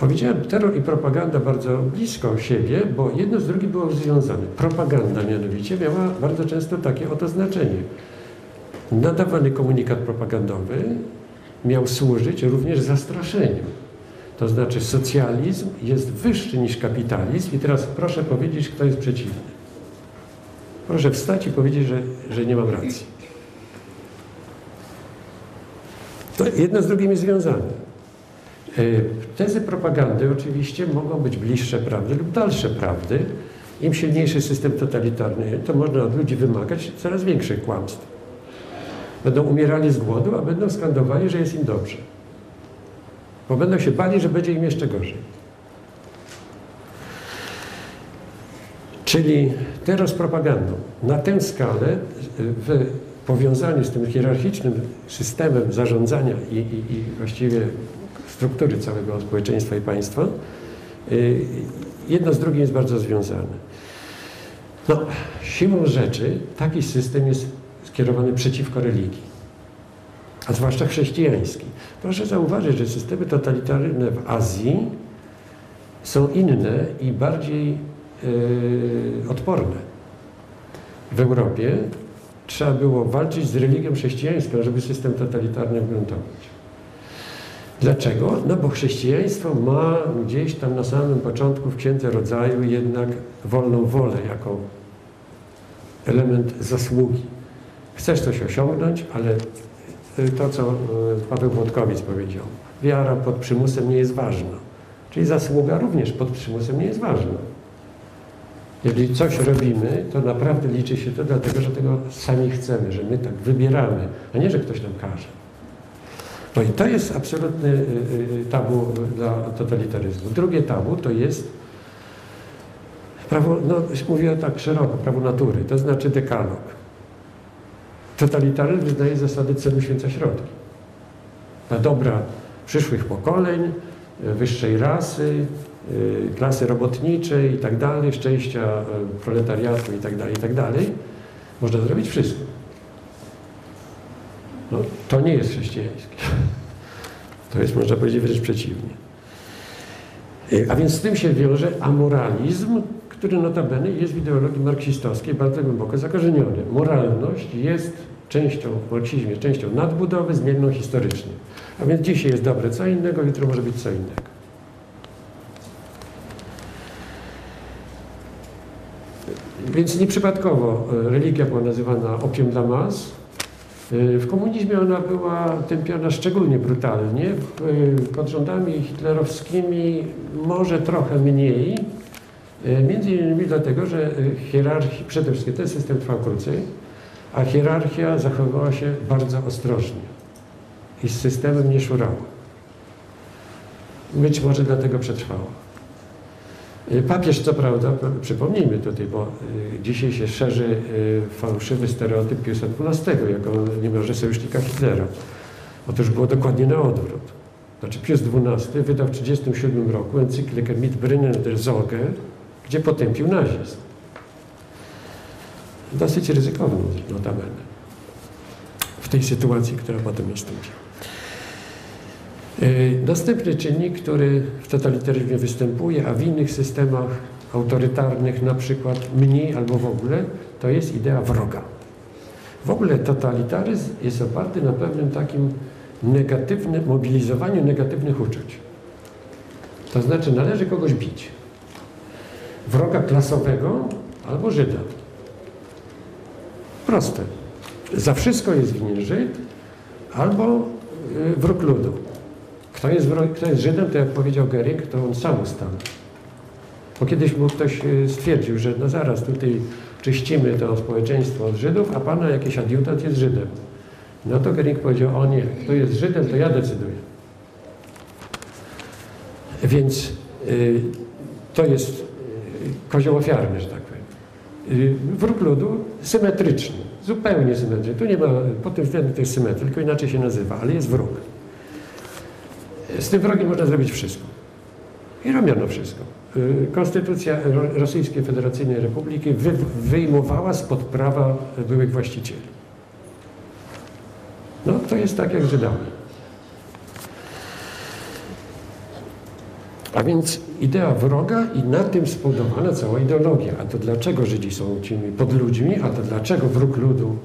Powiedziałem terror i propaganda bardzo blisko siebie, bo jedno z drugim było związane. Propaganda mianowicie miała bardzo często takie oto znaczenie. Nadawany komunikat propagandowy miał służyć również zastraszeniu. To znaczy socjalizm jest wyższy niż kapitalizm i teraz proszę powiedzieć, kto jest przeciwny. Proszę wstać i powiedzieć, że, że nie mam racji. To jedno z drugim jest związane. E, tezy propagandy oczywiście mogą być bliższe prawdy lub dalsze prawdy. Im silniejszy system totalitarny, to można od ludzi wymagać coraz większych kłamstw. Będą umierali z głodu, a będą skandowali, że jest im dobrze. Bo będą się bali, że będzie im jeszcze gorzej. Czyli teraz propagandą na tę skalę w powiązaniu z tym hierarchicznym systemem zarządzania i, i, i właściwie struktury całego społeczeństwa i państwa, y, jedno z drugim jest bardzo związane. No, siłą rzeczy taki system jest skierowany przeciwko religii, a zwłaszcza chrześcijański. Proszę zauważyć, że systemy totalitarne w Azji są inne i bardziej yy, odporne. W Europie trzeba było walczyć z religią chrześcijańską, żeby system totalitarny ugruntować. Dlaczego? No bo chrześcijaństwo ma gdzieś tam na samym początku w Księdze Rodzaju jednak wolną wolę jako element zasługi. Chcesz coś osiągnąć, ale to, co e, Paweł Włodkowic powiedział, wiara pod przymusem nie jest ważna. Czyli zasługa również pod przymusem nie jest ważna. Jeżeli coś robimy, to naprawdę liczy się to dlatego, że tego sami chcemy, że my tak wybieramy, a nie, że ktoś nam każe. No i to jest absolutny y, y, tabu dla totalitaryzmu. Drugie tabu to jest prawo, no mówię tak szeroko, prawo natury, to znaczy dekalog. Totalitaryzm wyznaje zasady celu święca środki. Dla dobra przyszłych pokoleń, wyższej rasy, y, klasy robotniczej i tak dalej, szczęścia proletariatu i tak dalej, i tak dalej, można zrobić wszystko. No, to nie jest chrześcijańskie. To jest, można powiedzieć, wręcz przeciwnie. E, a więc z tym się wiąże amoralizm, który notabene jest w ideologii marksistowskiej bardzo głęboko zakorzeniony. Moralność jest częścią w marksizmie, częścią nadbudowy zmienną historycznie. A więc dzisiaj jest dobre co innego, jutro może być co innego. Więc nieprzypadkowo e, religia była nazywana opium dla mas, w komunizmie ona była tępiona szczególnie brutalnie. Y, pod rządami hitlerowskimi może trochę mniej. Y, między innymi dlatego, że hierarchia, przede wszystkim ten system trwał krócej, a hierarchia zachowywała się bardzo ostrożnie i z systemem nie szurała. Być może dlatego przetrwała. Y, papież, co prawda, przypomnijmy tutaj, bo y, dzisiaj się szerzy y, fałszywy stereotyp Piusa XII jako niemalże sojusznika Hitlera. Otóż było dokładnie na odwrót. Znaczy Pius XII wydał w 1937 roku encyklikę Mitbringen der Sorge, gdzie potępił nazizm. Dosyć ryzykowną notabene w tej sytuacji, która potem nastąpiła. Następny czynnik, który w totalitaryzmie występuje, a w innych systemach autorytarnych na przykład mniej albo w ogóle, to jest idea wroga. W ogóle totalitaryzm jest oparty na pewnym takim negatywnym, mobilizowaniu negatywnych uczuć. To znaczy należy kogoś bić. Wroga klasowego albo Żyda. Proste. Za wszystko jest winien Żyd albo y, wróg ludu. Kto jest, kto jest Żydem, to jak powiedział Gering, to on sam ustala. Bo kiedyś mu ktoś y, stwierdził, że no zaraz tutaj czyścimy to społeczeństwo od Żydów, a pana jakiś adiutant jest Żydem. No to Gering powiedział, o nie, kto jest Żydem, to ja decyduję. Więc y, to jest y, kozioł ofiarny, że tak powiem. Y, wróg ludu symetryczny, zupełnie symetryczny. Tu nie ma, pod tym względem to jest symetry, tylko inaczej się nazywa, ale jest wróg. Z tym wrogiem można zrobić wszystko. I robiono wszystko. Y, Konstytucja Ro- Rosyjskiej Federacyjnej Republiki wy, wyjmowała spod prawa byłych właścicieli. No to jest tak jak Żydami. A więc idea wroga i na tym zbudowana cała ideologia. A to dlaczego Żydzi są tymi podludźmi, a to dlaczego wróg ludu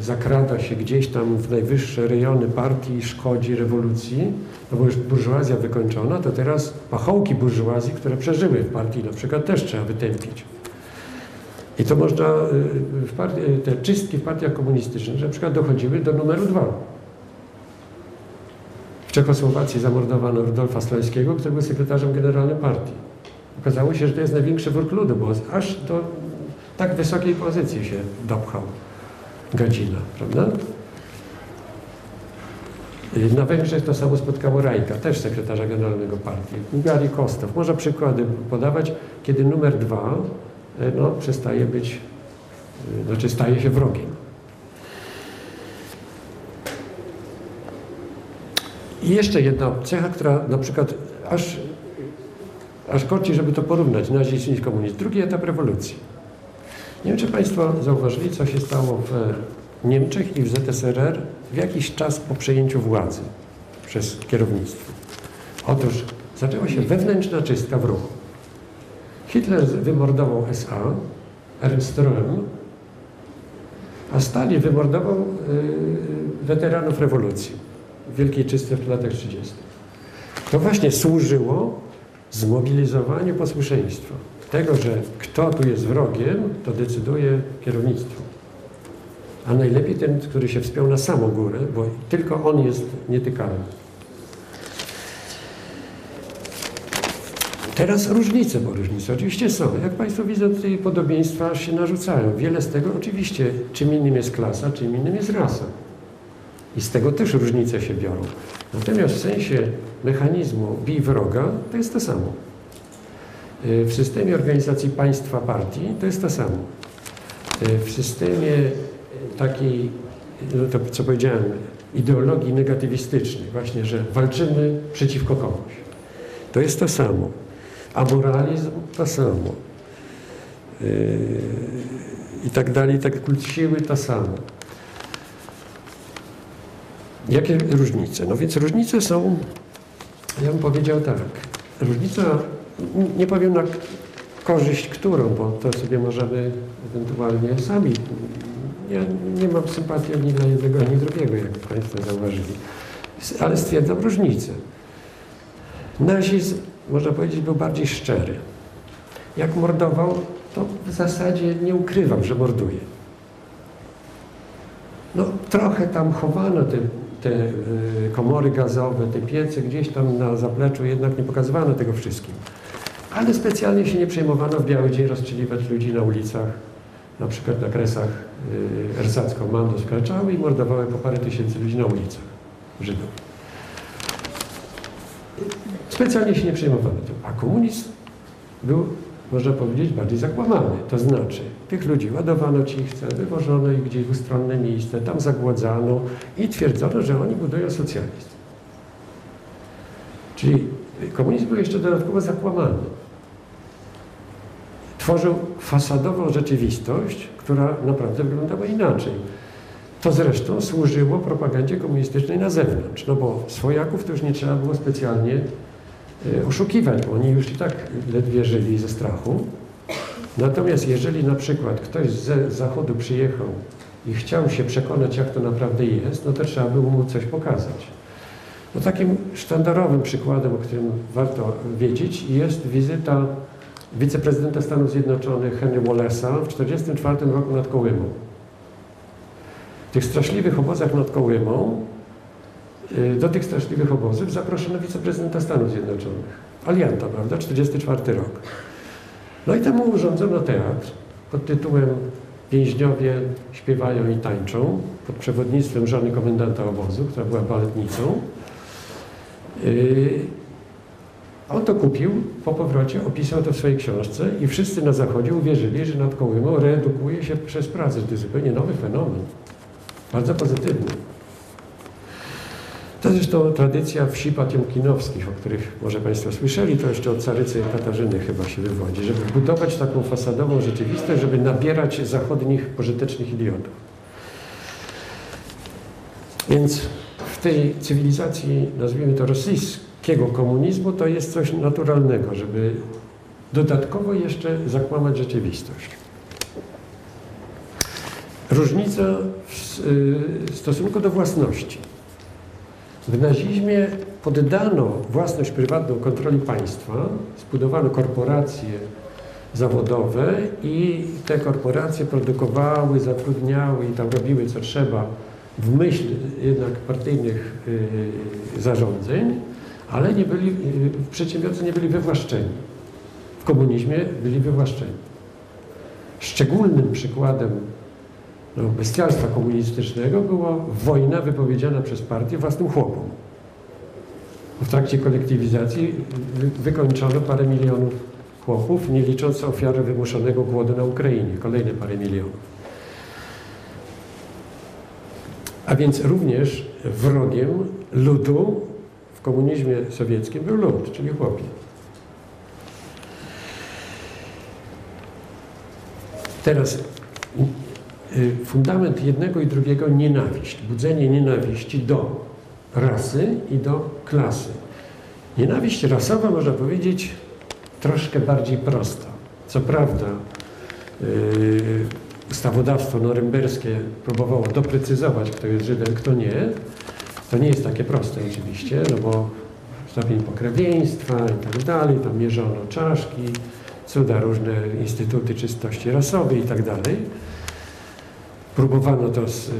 zakrada się gdzieś tam w najwyższe rejony partii i szkodzi rewolucji, no bo już burżuazja wykończona, to teraz pachołki burżuazji, które przeżyły w partii na przykład też trzeba wytępić. I to można, y, partii, te czystki w partiach komunistycznych na przykład dochodziły do numeru dwa. W Czechosłowacji zamordowano Rudolfa Slońskiego, który był sekretarzem generalnym partii. Okazało się, że to jest największy wróg ludu, bo aż do tak wysokiej pozycji się dopchał Gadzina, prawda? Y, Na Węgrzech to samo spotkało Rajka, też sekretarza generalnego partii. Gali Kostow. Można przykłady podawać, kiedy numer dwa y, no, przestaje być, y, znaczy staje się wrogiem. I jeszcze jedna cecha, która na przykład aż, aż korci, żeby to porównać, nazizm i komunizm. Drugi etap rewolucji. Nie wiem, czy Państwo zauważyli, co się stało w Niemczech i w ZSRR w jakiś czas po przejęciu władzy przez kierownictwo. Otóż zaczęła się wewnętrzna czystka w ruchu. Hitler wymordował SA, Ernst Röhm, a Stalin wymordował y, weteranów rewolucji w wielkiej czystce w latach 30. To właśnie służyło zmobilizowaniu posłuszeństwa. Tego, że kto tu jest wrogiem, to decyduje kierownictwo. A najlepiej ten, który się wspiął na samą górę, bo tylko on jest nietykalny. Teraz różnice, bo różnice oczywiście są. Jak Państwo widzą, tutaj podobieństwa się narzucają. Wiele z tego oczywiście, czym innym jest klasa, czym innym jest rasa. I z tego też różnice się biorą. Natomiast w sensie mechanizmu bij wroga to jest to samo. Y, W systemie organizacji państwa partii to jest to samo. Y, W systemie y, takiej, no to co powiedziałem, ideologii negatywistycznej, właśnie, że walczymy przeciwko komuś. To jest to samo. A moralizm to samo. I tak dalej, tak kult siły to samo. Jakie różnice? No więc różnice są, ja bym powiedział tak, różnica, nie powiem na korzyść którą, bo to sobie możemy ewentualnie sami. Ja nie mam sympatii ani dla jednego, ani drugiego, jak Państwo zauważyli. Ale stwierdzam różnicę. Nazizm, można powiedzieć, był bardziej szczery. Jak mordował, to w zasadzie nie ukrywał, że morduje. No, trochę tam chowano te, te y, komory gazowe, te piece gdzieś tam na zapleczu, jednak nie pokazywano tego wszystkim. Ale specjalnie się nie przejmowano w biały dzień rozstrzeliwać ludzi na ulicach, na przykład na kresach y, Ersatz-Komando skraczały i mordowały po parę tysięcy ludzi na ulicach, Żydów. Specjalnie się nie przejmowano tym. A komunizm był, można powiedzieć, bardziej zakłamany. To znaczy, tych ludzi ładowano cichce, wywożono ich gdzieś w ustronne miejsce, tam zagładzano i twierdzono, że oni budują socjalizm. Czyli komunizm był jeszcze dodatkowo zakłamany. Tworzył fasadową rzeczywistość, która naprawdę wyglądała inaczej. To zresztą służyło propagandzie komunistycznej na zewnątrz, no bo swojaków to już nie trzeba było specjalnie e, oszukiwać, bo oni już i tak ledwie żyli ze strachu. Natomiast jeżeli na przykład ktoś z zachodu przyjechał i chciał się przekonać, jak to naprawdę jest, no to trzeba było mu coś pokazać. No takim sztandarowym przykładem, o którym warto wiedzieć, jest wizyta wiceprezydenta Stanów Zjednoczonych Henry Wallace'a w 1944 roku nad Kołymą. W tych straszliwych obozach nad Kołymą y, do tych straszliwych obozów zaproszono wiceprezydenta Stanów Zjednoczonych. Alianta, prawda? 44 rok. No i temu urządzono teatr pod tytułem Więźniowie śpiewają i tańczą pod przewodnictwem żony komendanta obozu, która była baletnicą. On to kupił, po powrocie opisał to w swojej książce i wszyscy na Zachodzie uwierzyli, że nad Kołymą reedukuje się przez pracę. To jest zupełnie nowy fenomen. Bardzo pozytywny. To zresztą tradycja wsi patiomkinowskich, o których może Państwo słyszeli, to jeszcze od carycy Katarzyny chyba się wywodzi, żeby budować taką fasadową rzeczywistość, żeby nabierać zachodnich pożytecznych idiotów. Więc w tej cywilizacji, nazwijmy to rosyjskiego komunizmu, to jest coś naturalnego, żeby dodatkowo jeszcze zakłamać rzeczywistość. Różnica w y, stosunku do własności. W nazizmie poddano własność prywatną kontroli państwa, zbudowano korporacje zawodowe i te korporacje produkowały, zatrudniały i tam robiły co trzeba w myśl jednak partyjnych y, zarządzeń, ale nie byli, y, przedsiębiorcy nie byli wywłaszczeni. W komunizmie byli wywłaszczeni. Szczególnym przykładem no, bestialstwa komunistycznego była wojna wypowiedziana przez partię własnym chłopom. W trakcie kolektywizacji wykończono parę milionów chłopów, nie licząc ofiary wymuszonego głodu na Ukrainie, kolejne parę milionów. A więc również wrogiem ludu w komunizmie sowieckim był lud, czyli chłopi. Teraz y, fundament jednego i drugiego nienawiść, budzenie nienawiści do rasy i do klasy. Nienawiść rasowa, można powiedzieć, troszkę bardziej prosta. Co prawda, yy, ustawodawstwo norymberskie próbowało doprecyzować, kto jest Żydem, kto nie. To nie jest takie proste oczywiście, no bo stopień pokrewieństwa i tak dalej, tam mierzono czaszki, cuda różne instytuty czystości rasowej i tak dalej. Próbowano to z,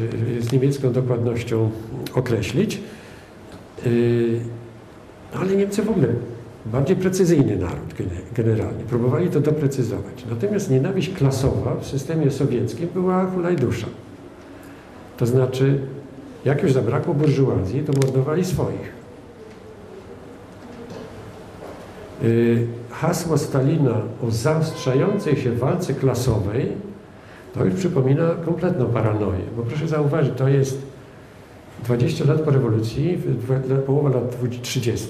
z niemiecką dokładnością określić, yy, ale Niemcy w ogóle bardziej precyzyjny naród generalnie. Próbowali to doprecyzować. Natomiast nienawiść klasowa w systemie sowieckim była dusza. To znaczy, jak już zabrakło burżuazji, to mordowali swoich. Y, hasło Stalina o zaostrzającej się walce klasowej to już przypomina kompletną paranoję. Bo proszę zauważyć, to jest 20 lat po rewolucji, połowa lat 30.,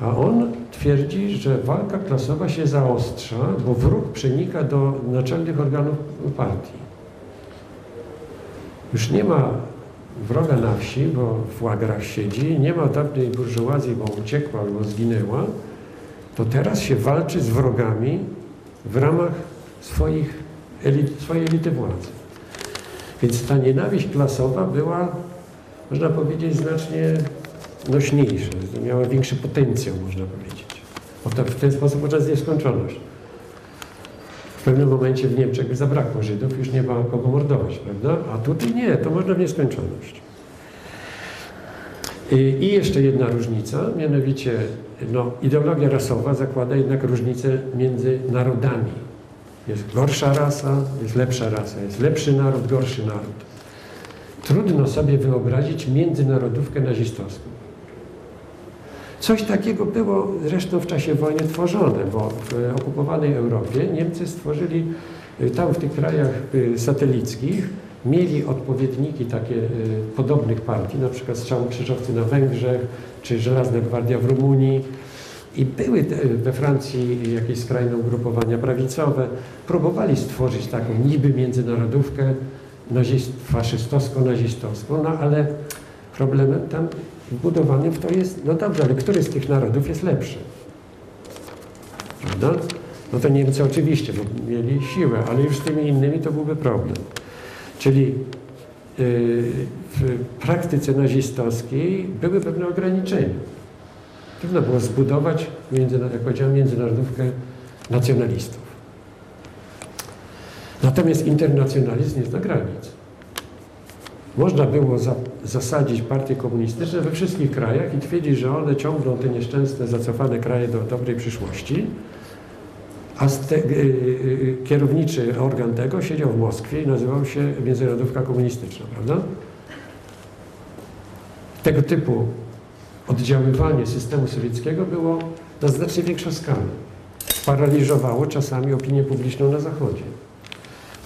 a on twierdzi, że walka klasowa się zaostrza, bo wróg przenika do naczelnych organów partii. Już nie ma wroga na wsi, bo w łagrach siedzi, nie ma dawnej burżuazji, bo uciekła albo zginęła, to teraz się walczy z wrogami w ramach swoich elit, swojej elity władzy. Więc ta nienawiść klasowa była, można powiedzieć, znacznie nośniejsze, miała większy potencjał, można powiedzieć. Bo to w ten sposób można z nieskończoność. Pewnym momencie w Niemczech by zabrakło Żydów, już nie ma kogo mordować, prawda? A tutaj nie, to można w nieskończoność. I jeszcze jedna różnica, mianowicie no, ideologia rasowa zakłada jednak różnicę między narodami. Jest gorsza rasa, jest lepsza rasa, jest lepszy naród, gorszy naród. Trudno sobie wyobrazić międzynarodówkę nazistowską. Coś takiego było zresztą w czasie wojny tworzone, bo w okupowanej Europie Niemcy stworzyli y, tam w tych krajach y, satelickich mieli odpowiedniki takie y, podobnych partii, na przykład Strzał Krzyżowcy na Węgrzech, czy Żelazna Gwardia w Rumunii. I były we Francji jakieś skrajne ugrupowania prawicowe. Próbowali stworzyć taką niby międzynarodówkę nazist, faszystowsko-nazistowską, no ale problemem tam wbudowanym w to jest, no dobrze, ale który z tych narodów jest lepszy? Prawda? No to Niemcy oczywiście, bo mieli siłę, ale już z tymi innymi to byłby problem. Czyli yy, w praktyce nazistowskiej były pewne ograniczenia. Trudno było zbudować, między, jak powiedziałem, międzynarodówkę nacjonalistów. Natomiast internacjonalizm nie zna granic. można było za, zasadzić partie komunistyczne we wszystkich krajach i twierdzić, że one ciągną te nieszczęsne, zacofane kraje do dobrej przyszłości, a te, y, y, kierowniczy organ tego siedział w Moskwie i nazywał się Międzynarodówka Komunistyczna, prawda? Tego typu oddziaływanie systemu sowieckiego było na znacznie większą skalę. Paraliżowało czasami opinię publiczną na Zachodzie.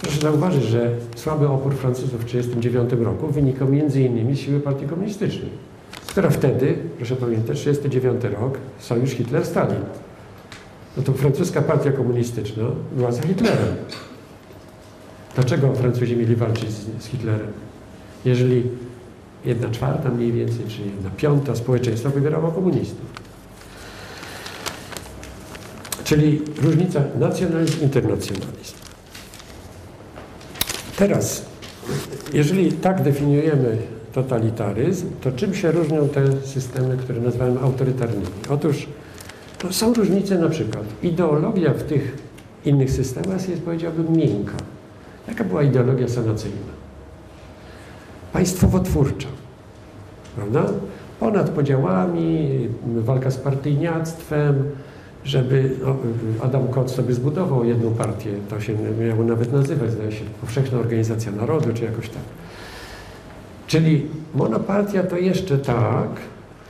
Proszę zauważyć, że słaby opór Francuzów w 1939 roku wynikał innymi z siły partii komunistycznej, która wtedy, proszę pamiętać, 1939 rok, sojusz Hitler-Stalin. No to francuska partia komunistyczna była za Hitlerem. Dlaczego Francuzi mieli walczyć z, z Hitlerem? Jeżeli jedna czwarta mniej więcej, czy jedna piąta społeczeństwa wybierało komunistów. Czyli różnica nacjonalizm, internacjonalizm. Teraz, jeżeli tak definiujemy totalitaryzm, to czym się różnią te systemy, które nazywamy autorytarnymi? Otóż no, są różnice na przykład. Ideologia w tych innych systemach jest, powiedziałbym, miękka. Jaka była ideologia sanacyjna? Państwowo-twórcza, prawda? Ponad podziałami, walka z partyjniactwem, żeby Adam Kot sobie zbudował jedną partię, to się miało nawet nazywać, zdaje się, Powszechna Organizacja Narodu, czy jakoś tak. Czyli monopartia to jeszcze tak,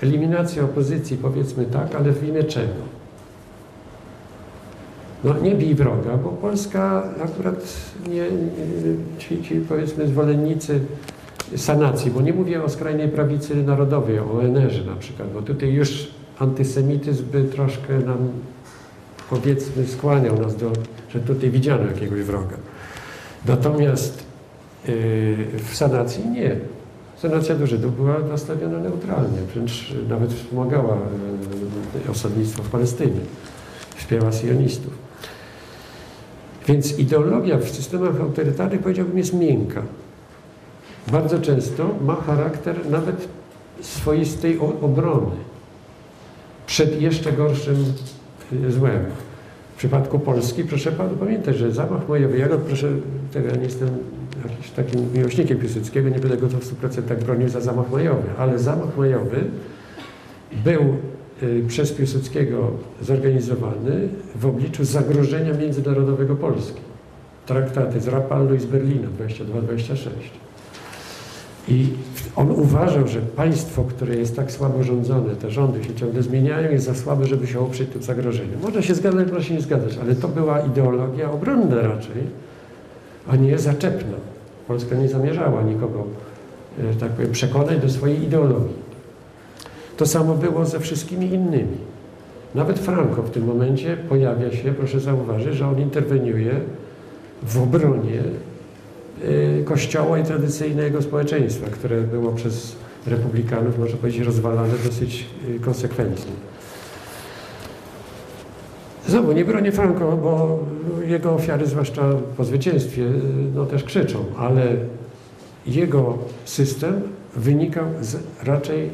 eliminacja opozycji powiedzmy tak, ale w imię czego? No nie bij wroga, bo Polska akurat nie ci, ci powiedzmy zwolennicy sanacji, bo nie mówię o skrajnej prawicy narodowej, o ONR-ze na przykład, bo tutaj już antysemityzm by troszkę nam, powiedzmy, skłaniał nas do, że tutaj widziano jakiegoś wroga. Natomiast yy, w sanacji nie. Sanacja do Żydów była nastawiona neutralnie, wręcz nawet wspomagała yy, osadnictwo w Palestynie, wspierała sionistów. Więc ideologia w systemach autorytarnych, powiedziałbym, jest miękka. Bardzo często ma charakter nawet swoistej obrony przed jeszcze gorszym y, złem. W przypadku Polski, proszę Panu pamiętać, że zamach go proszę, tego ja nie jestem jakimś takim miłośnikiem Piłsudskiego, nie będę go to w 100% bronił za zamach majowy, ale zamach majowy był y, przez Piłsudskiego zorganizowany w obliczu zagrożenia międzynarodowego Polski. Traktaty z Rapallu i z Berlina 22-26. I on uważał, że państwo, które jest tak słabo rządzone, te rządy się ciągle zmieniają, jest za słabe, żeby się oprzeć tym zagrożeniu. Można się zgadzać, można się nie zgadzać, ale to była ideologia obronna raczej, a nie zaczepna. Polska nie zamierzała nikogo, e, tak powiem, przekonać do swojej ideologii. To samo było ze wszystkimi innymi. Nawet Franco w tym momencie pojawia się, proszę zauważyć, że on interweniuje w obronie kościoła i tradycyjnego społeczeństwa, które było przez republikanów, można powiedzieć, rozwalane dosyć y, konsekwentnie. Znowu, nie bronię Franco, bo jego ofiary, zwłaszcza po zwycięstwie, y, no też krzyczą, ale jego system wynikał z raczej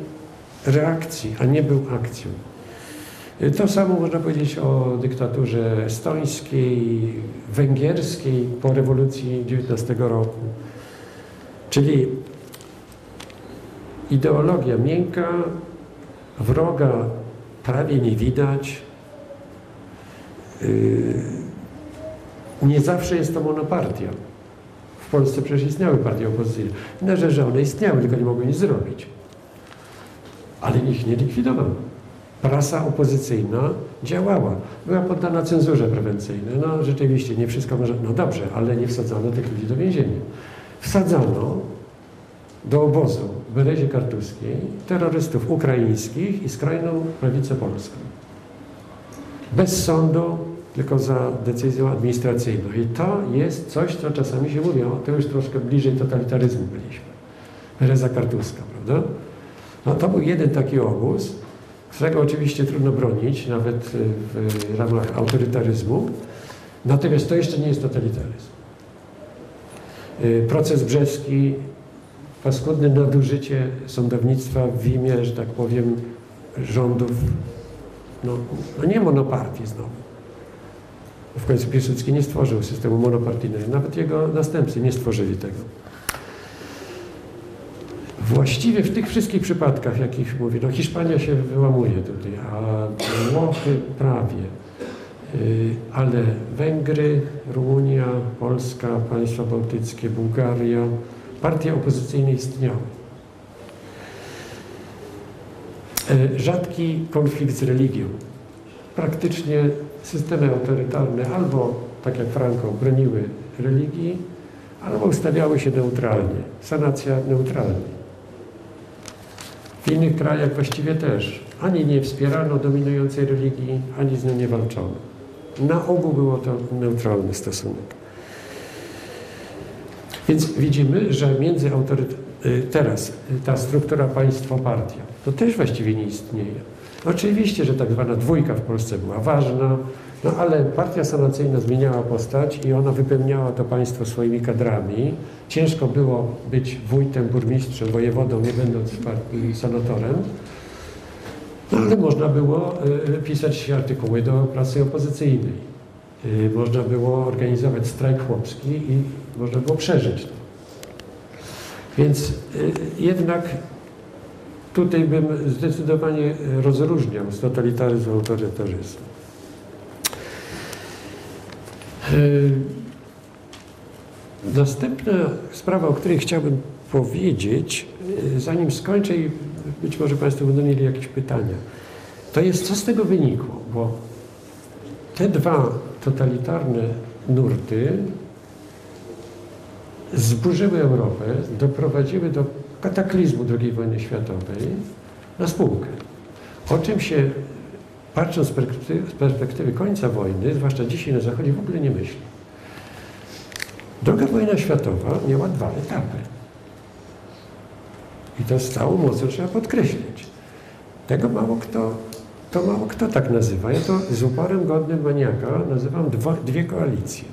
reakcji, a nie był akcją. To samo można powiedzieć o dyktaturze estońskiej, węgierskiej po rewolucji 19 roku. Czyli ideologia miękka, wroga prawie nie widać. Yy, nie zawsze jest to monopartia. W Polsce przecież istniały partie opozycyjne. Nie, że one istniały, tylko nie mogły nic zrobić. Ale ich nie likwidowano prasa opozycyjna działała. Była poddana cenzurze prewencyjnej. No rzeczywiście, nie wszystko może... No dobrze, ale nie wsadzano tych ludzi do więzienia. Wsadzano do obozu w Berezie Kartuskiej terrorystów ukraińskich i skrajną prawicę polską. Bez sądu, tylko za decyzją administracyjną. I to jest coś, co czasami się mówi, o, to już troszkę bliżej totalitaryzmu byliśmy. Bereza Kartuska, prawda? No to był jeden taki obóz, którego oczywiście trudno bronić, nawet w ramach autorytaryzmu. Natomiast to jeszcze nie jest totalitaryzm. Y, proces brzeski, paskudne nadużycie sądownictwa w imię, że tak powiem, rządów, no, no nie monopartii znowu. W końcu Piłsudski nie stworzył systemu monopartyjnego, nawet jego następcy nie stworzyli tego. Właściwie w tych wszystkich przypadkach, jakich mówię, no Hiszpania się wyłamuje tutaj, a Włochy prawie, y, ale Węgry, Rumunia, Polska, państwa bałtyckie, Bułgaria, partie opozycyjne istniały. Y, Rzadki konflikt z religią. Praktycznie systemy autorytarne albo, tak jak Franco, broniły religii, albo ustawiały się neutralnie. Sanacja neutralnie. W innych krajach właściwie też. Ani nie wspierano dominującej religii, ani z nią nie walczono. Na ogół było to neutralny stosunek. Więc widzimy, że między autoryt... y, teraz y, ta struktura państwo-partia to też właściwie nie istnieje. Oczywiście, że tak zwana dwójka w Polsce była ważna, no ale partia sanacyjna zmieniała postać i ona wypełniała to państwo swoimi kadrami. Ciężko było być wójtem, burmistrzem, wojewodą, nie będąc partii senatorem. No ale można było y, pisać artykuły do prasy opozycyjnej. Y, Można było organizować strajk chłopski i można było przeżyć to. Więc y, jednak tutaj bym zdecydowanie rozróżniał z totalitaryzmu autorytaryzmu. Y, Następna sprawa, o której chciałbym powiedzieć, y, zanim skończę i być może Państwo będą mieli jakieś pytania, to jest co z tego wynikło, bo te dwa totalitarne nurty zburzyły Europę, doprowadziły do kataklizmu II wojny światowej na spółkę. O czym się, patrząc z perspektywy, końca wojny, zwłaszcza dzisiaj na Zachodzie, w ogóle nie myśli. Druga wojna światowa miała dwa etapy. I to z całą mocą trzeba podkreślić. Tego mało kto, to mało kto tak nazywa. Ja to z uporem godnym maniaka nazywam dwo, dwie koalicje.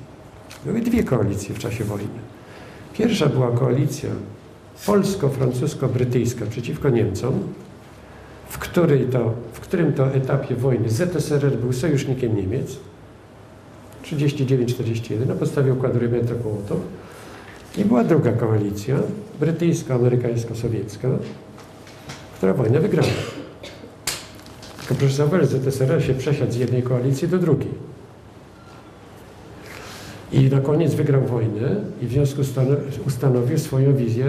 Były dwie koalicje w czasie wojny. Pierwsza była koalicja polsko-francusko-brytyjska przeciwko Niemcom, w, której to, w którym to etapie wojny ZSRR był sojusznikiem Niemiec, 39-41 na podstawie układu Ribbentrop-Mołotow i była druga koalicja, brytyjsko-amerykańsko-sowiecka, która wojnę wygrała. Tylko proszę zauważyć, ZSRR się przesiadł z jednej koalicji do drugiej. I na koniec wygrał wojnę i w związku z tym ustanowił swoją wizję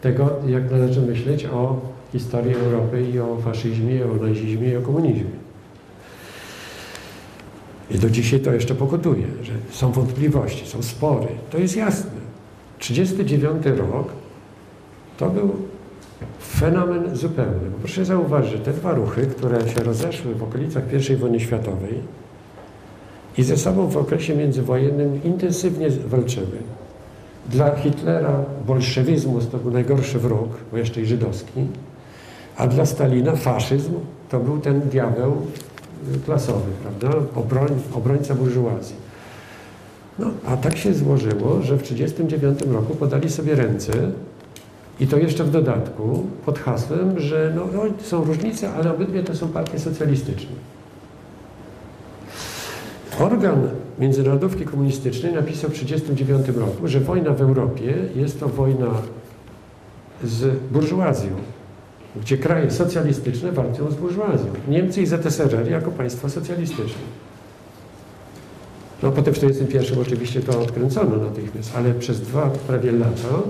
tego, jak należy myśleć o historii Europy i o faszyzmie, o nazizmie i o komunizmie. I do dzisiaj to jeszcze pokutuje, że są wątpliwości, są spory. To jest jasne. 39 rok to był fenomen zupełny. Bo proszę zauważyć, że te dwa ruchy, które się rozeszły w okolicach I wojny światowej i ze sobą w okresie międzywojennym intensywnie walczyły. Dla Hitlera bolszewizmus to był najgorszy wróg, bo jeszcze i żydowski, a dla Stalina faszyzm to był ten diabeł klasowy, prawda? Obroń, obrońca burżuazji. No, a tak się złożyło, że w 1939 roku podali sobie ręce i to jeszcze w dodatku pod hasłem, że no, no, są różnice, ale obydwie to są partie socjalistyczne. Organ Międzynarodówki Komunistycznej napisał w 1939 roku, że wojna w Europie jest to wojna z burżuazją, gdzie kraje socjalistyczne walczą z burżuazją. Niemcy i ZSRR jako państwa socjalistyczne. No potem w 1941 oczywiście to odkręcono natychmiast, ale przez dwa prawie lata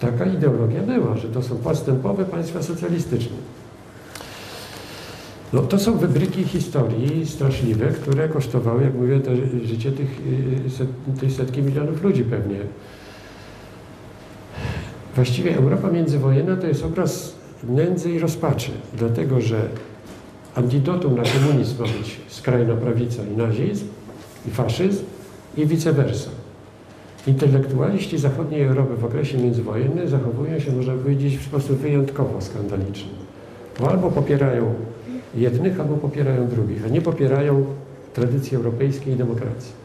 taka ideologia była, że to są postępowe państwa socjalistyczne. No to są wybryki historii straszliwe, które kosztowały, jak mówię, to życie tych, set, tej setki milionów ludzi pewnie. Właściwie Europa międzywojenna to jest obraz nędzy i rozpaczy, dlatego że antidotum na komunizm ma być skrajna prawica i nazizm, i faszyzm, i vice versa. Intelektualiści zachodniej Europy w okresie międzywojennym zachowują się, można powiedzieć, w sposób wyjątkowo skandaliczny. Bo albo popierają jednych, albo popierają drugich, a nie popierają tradycji europejskiej i demokracji.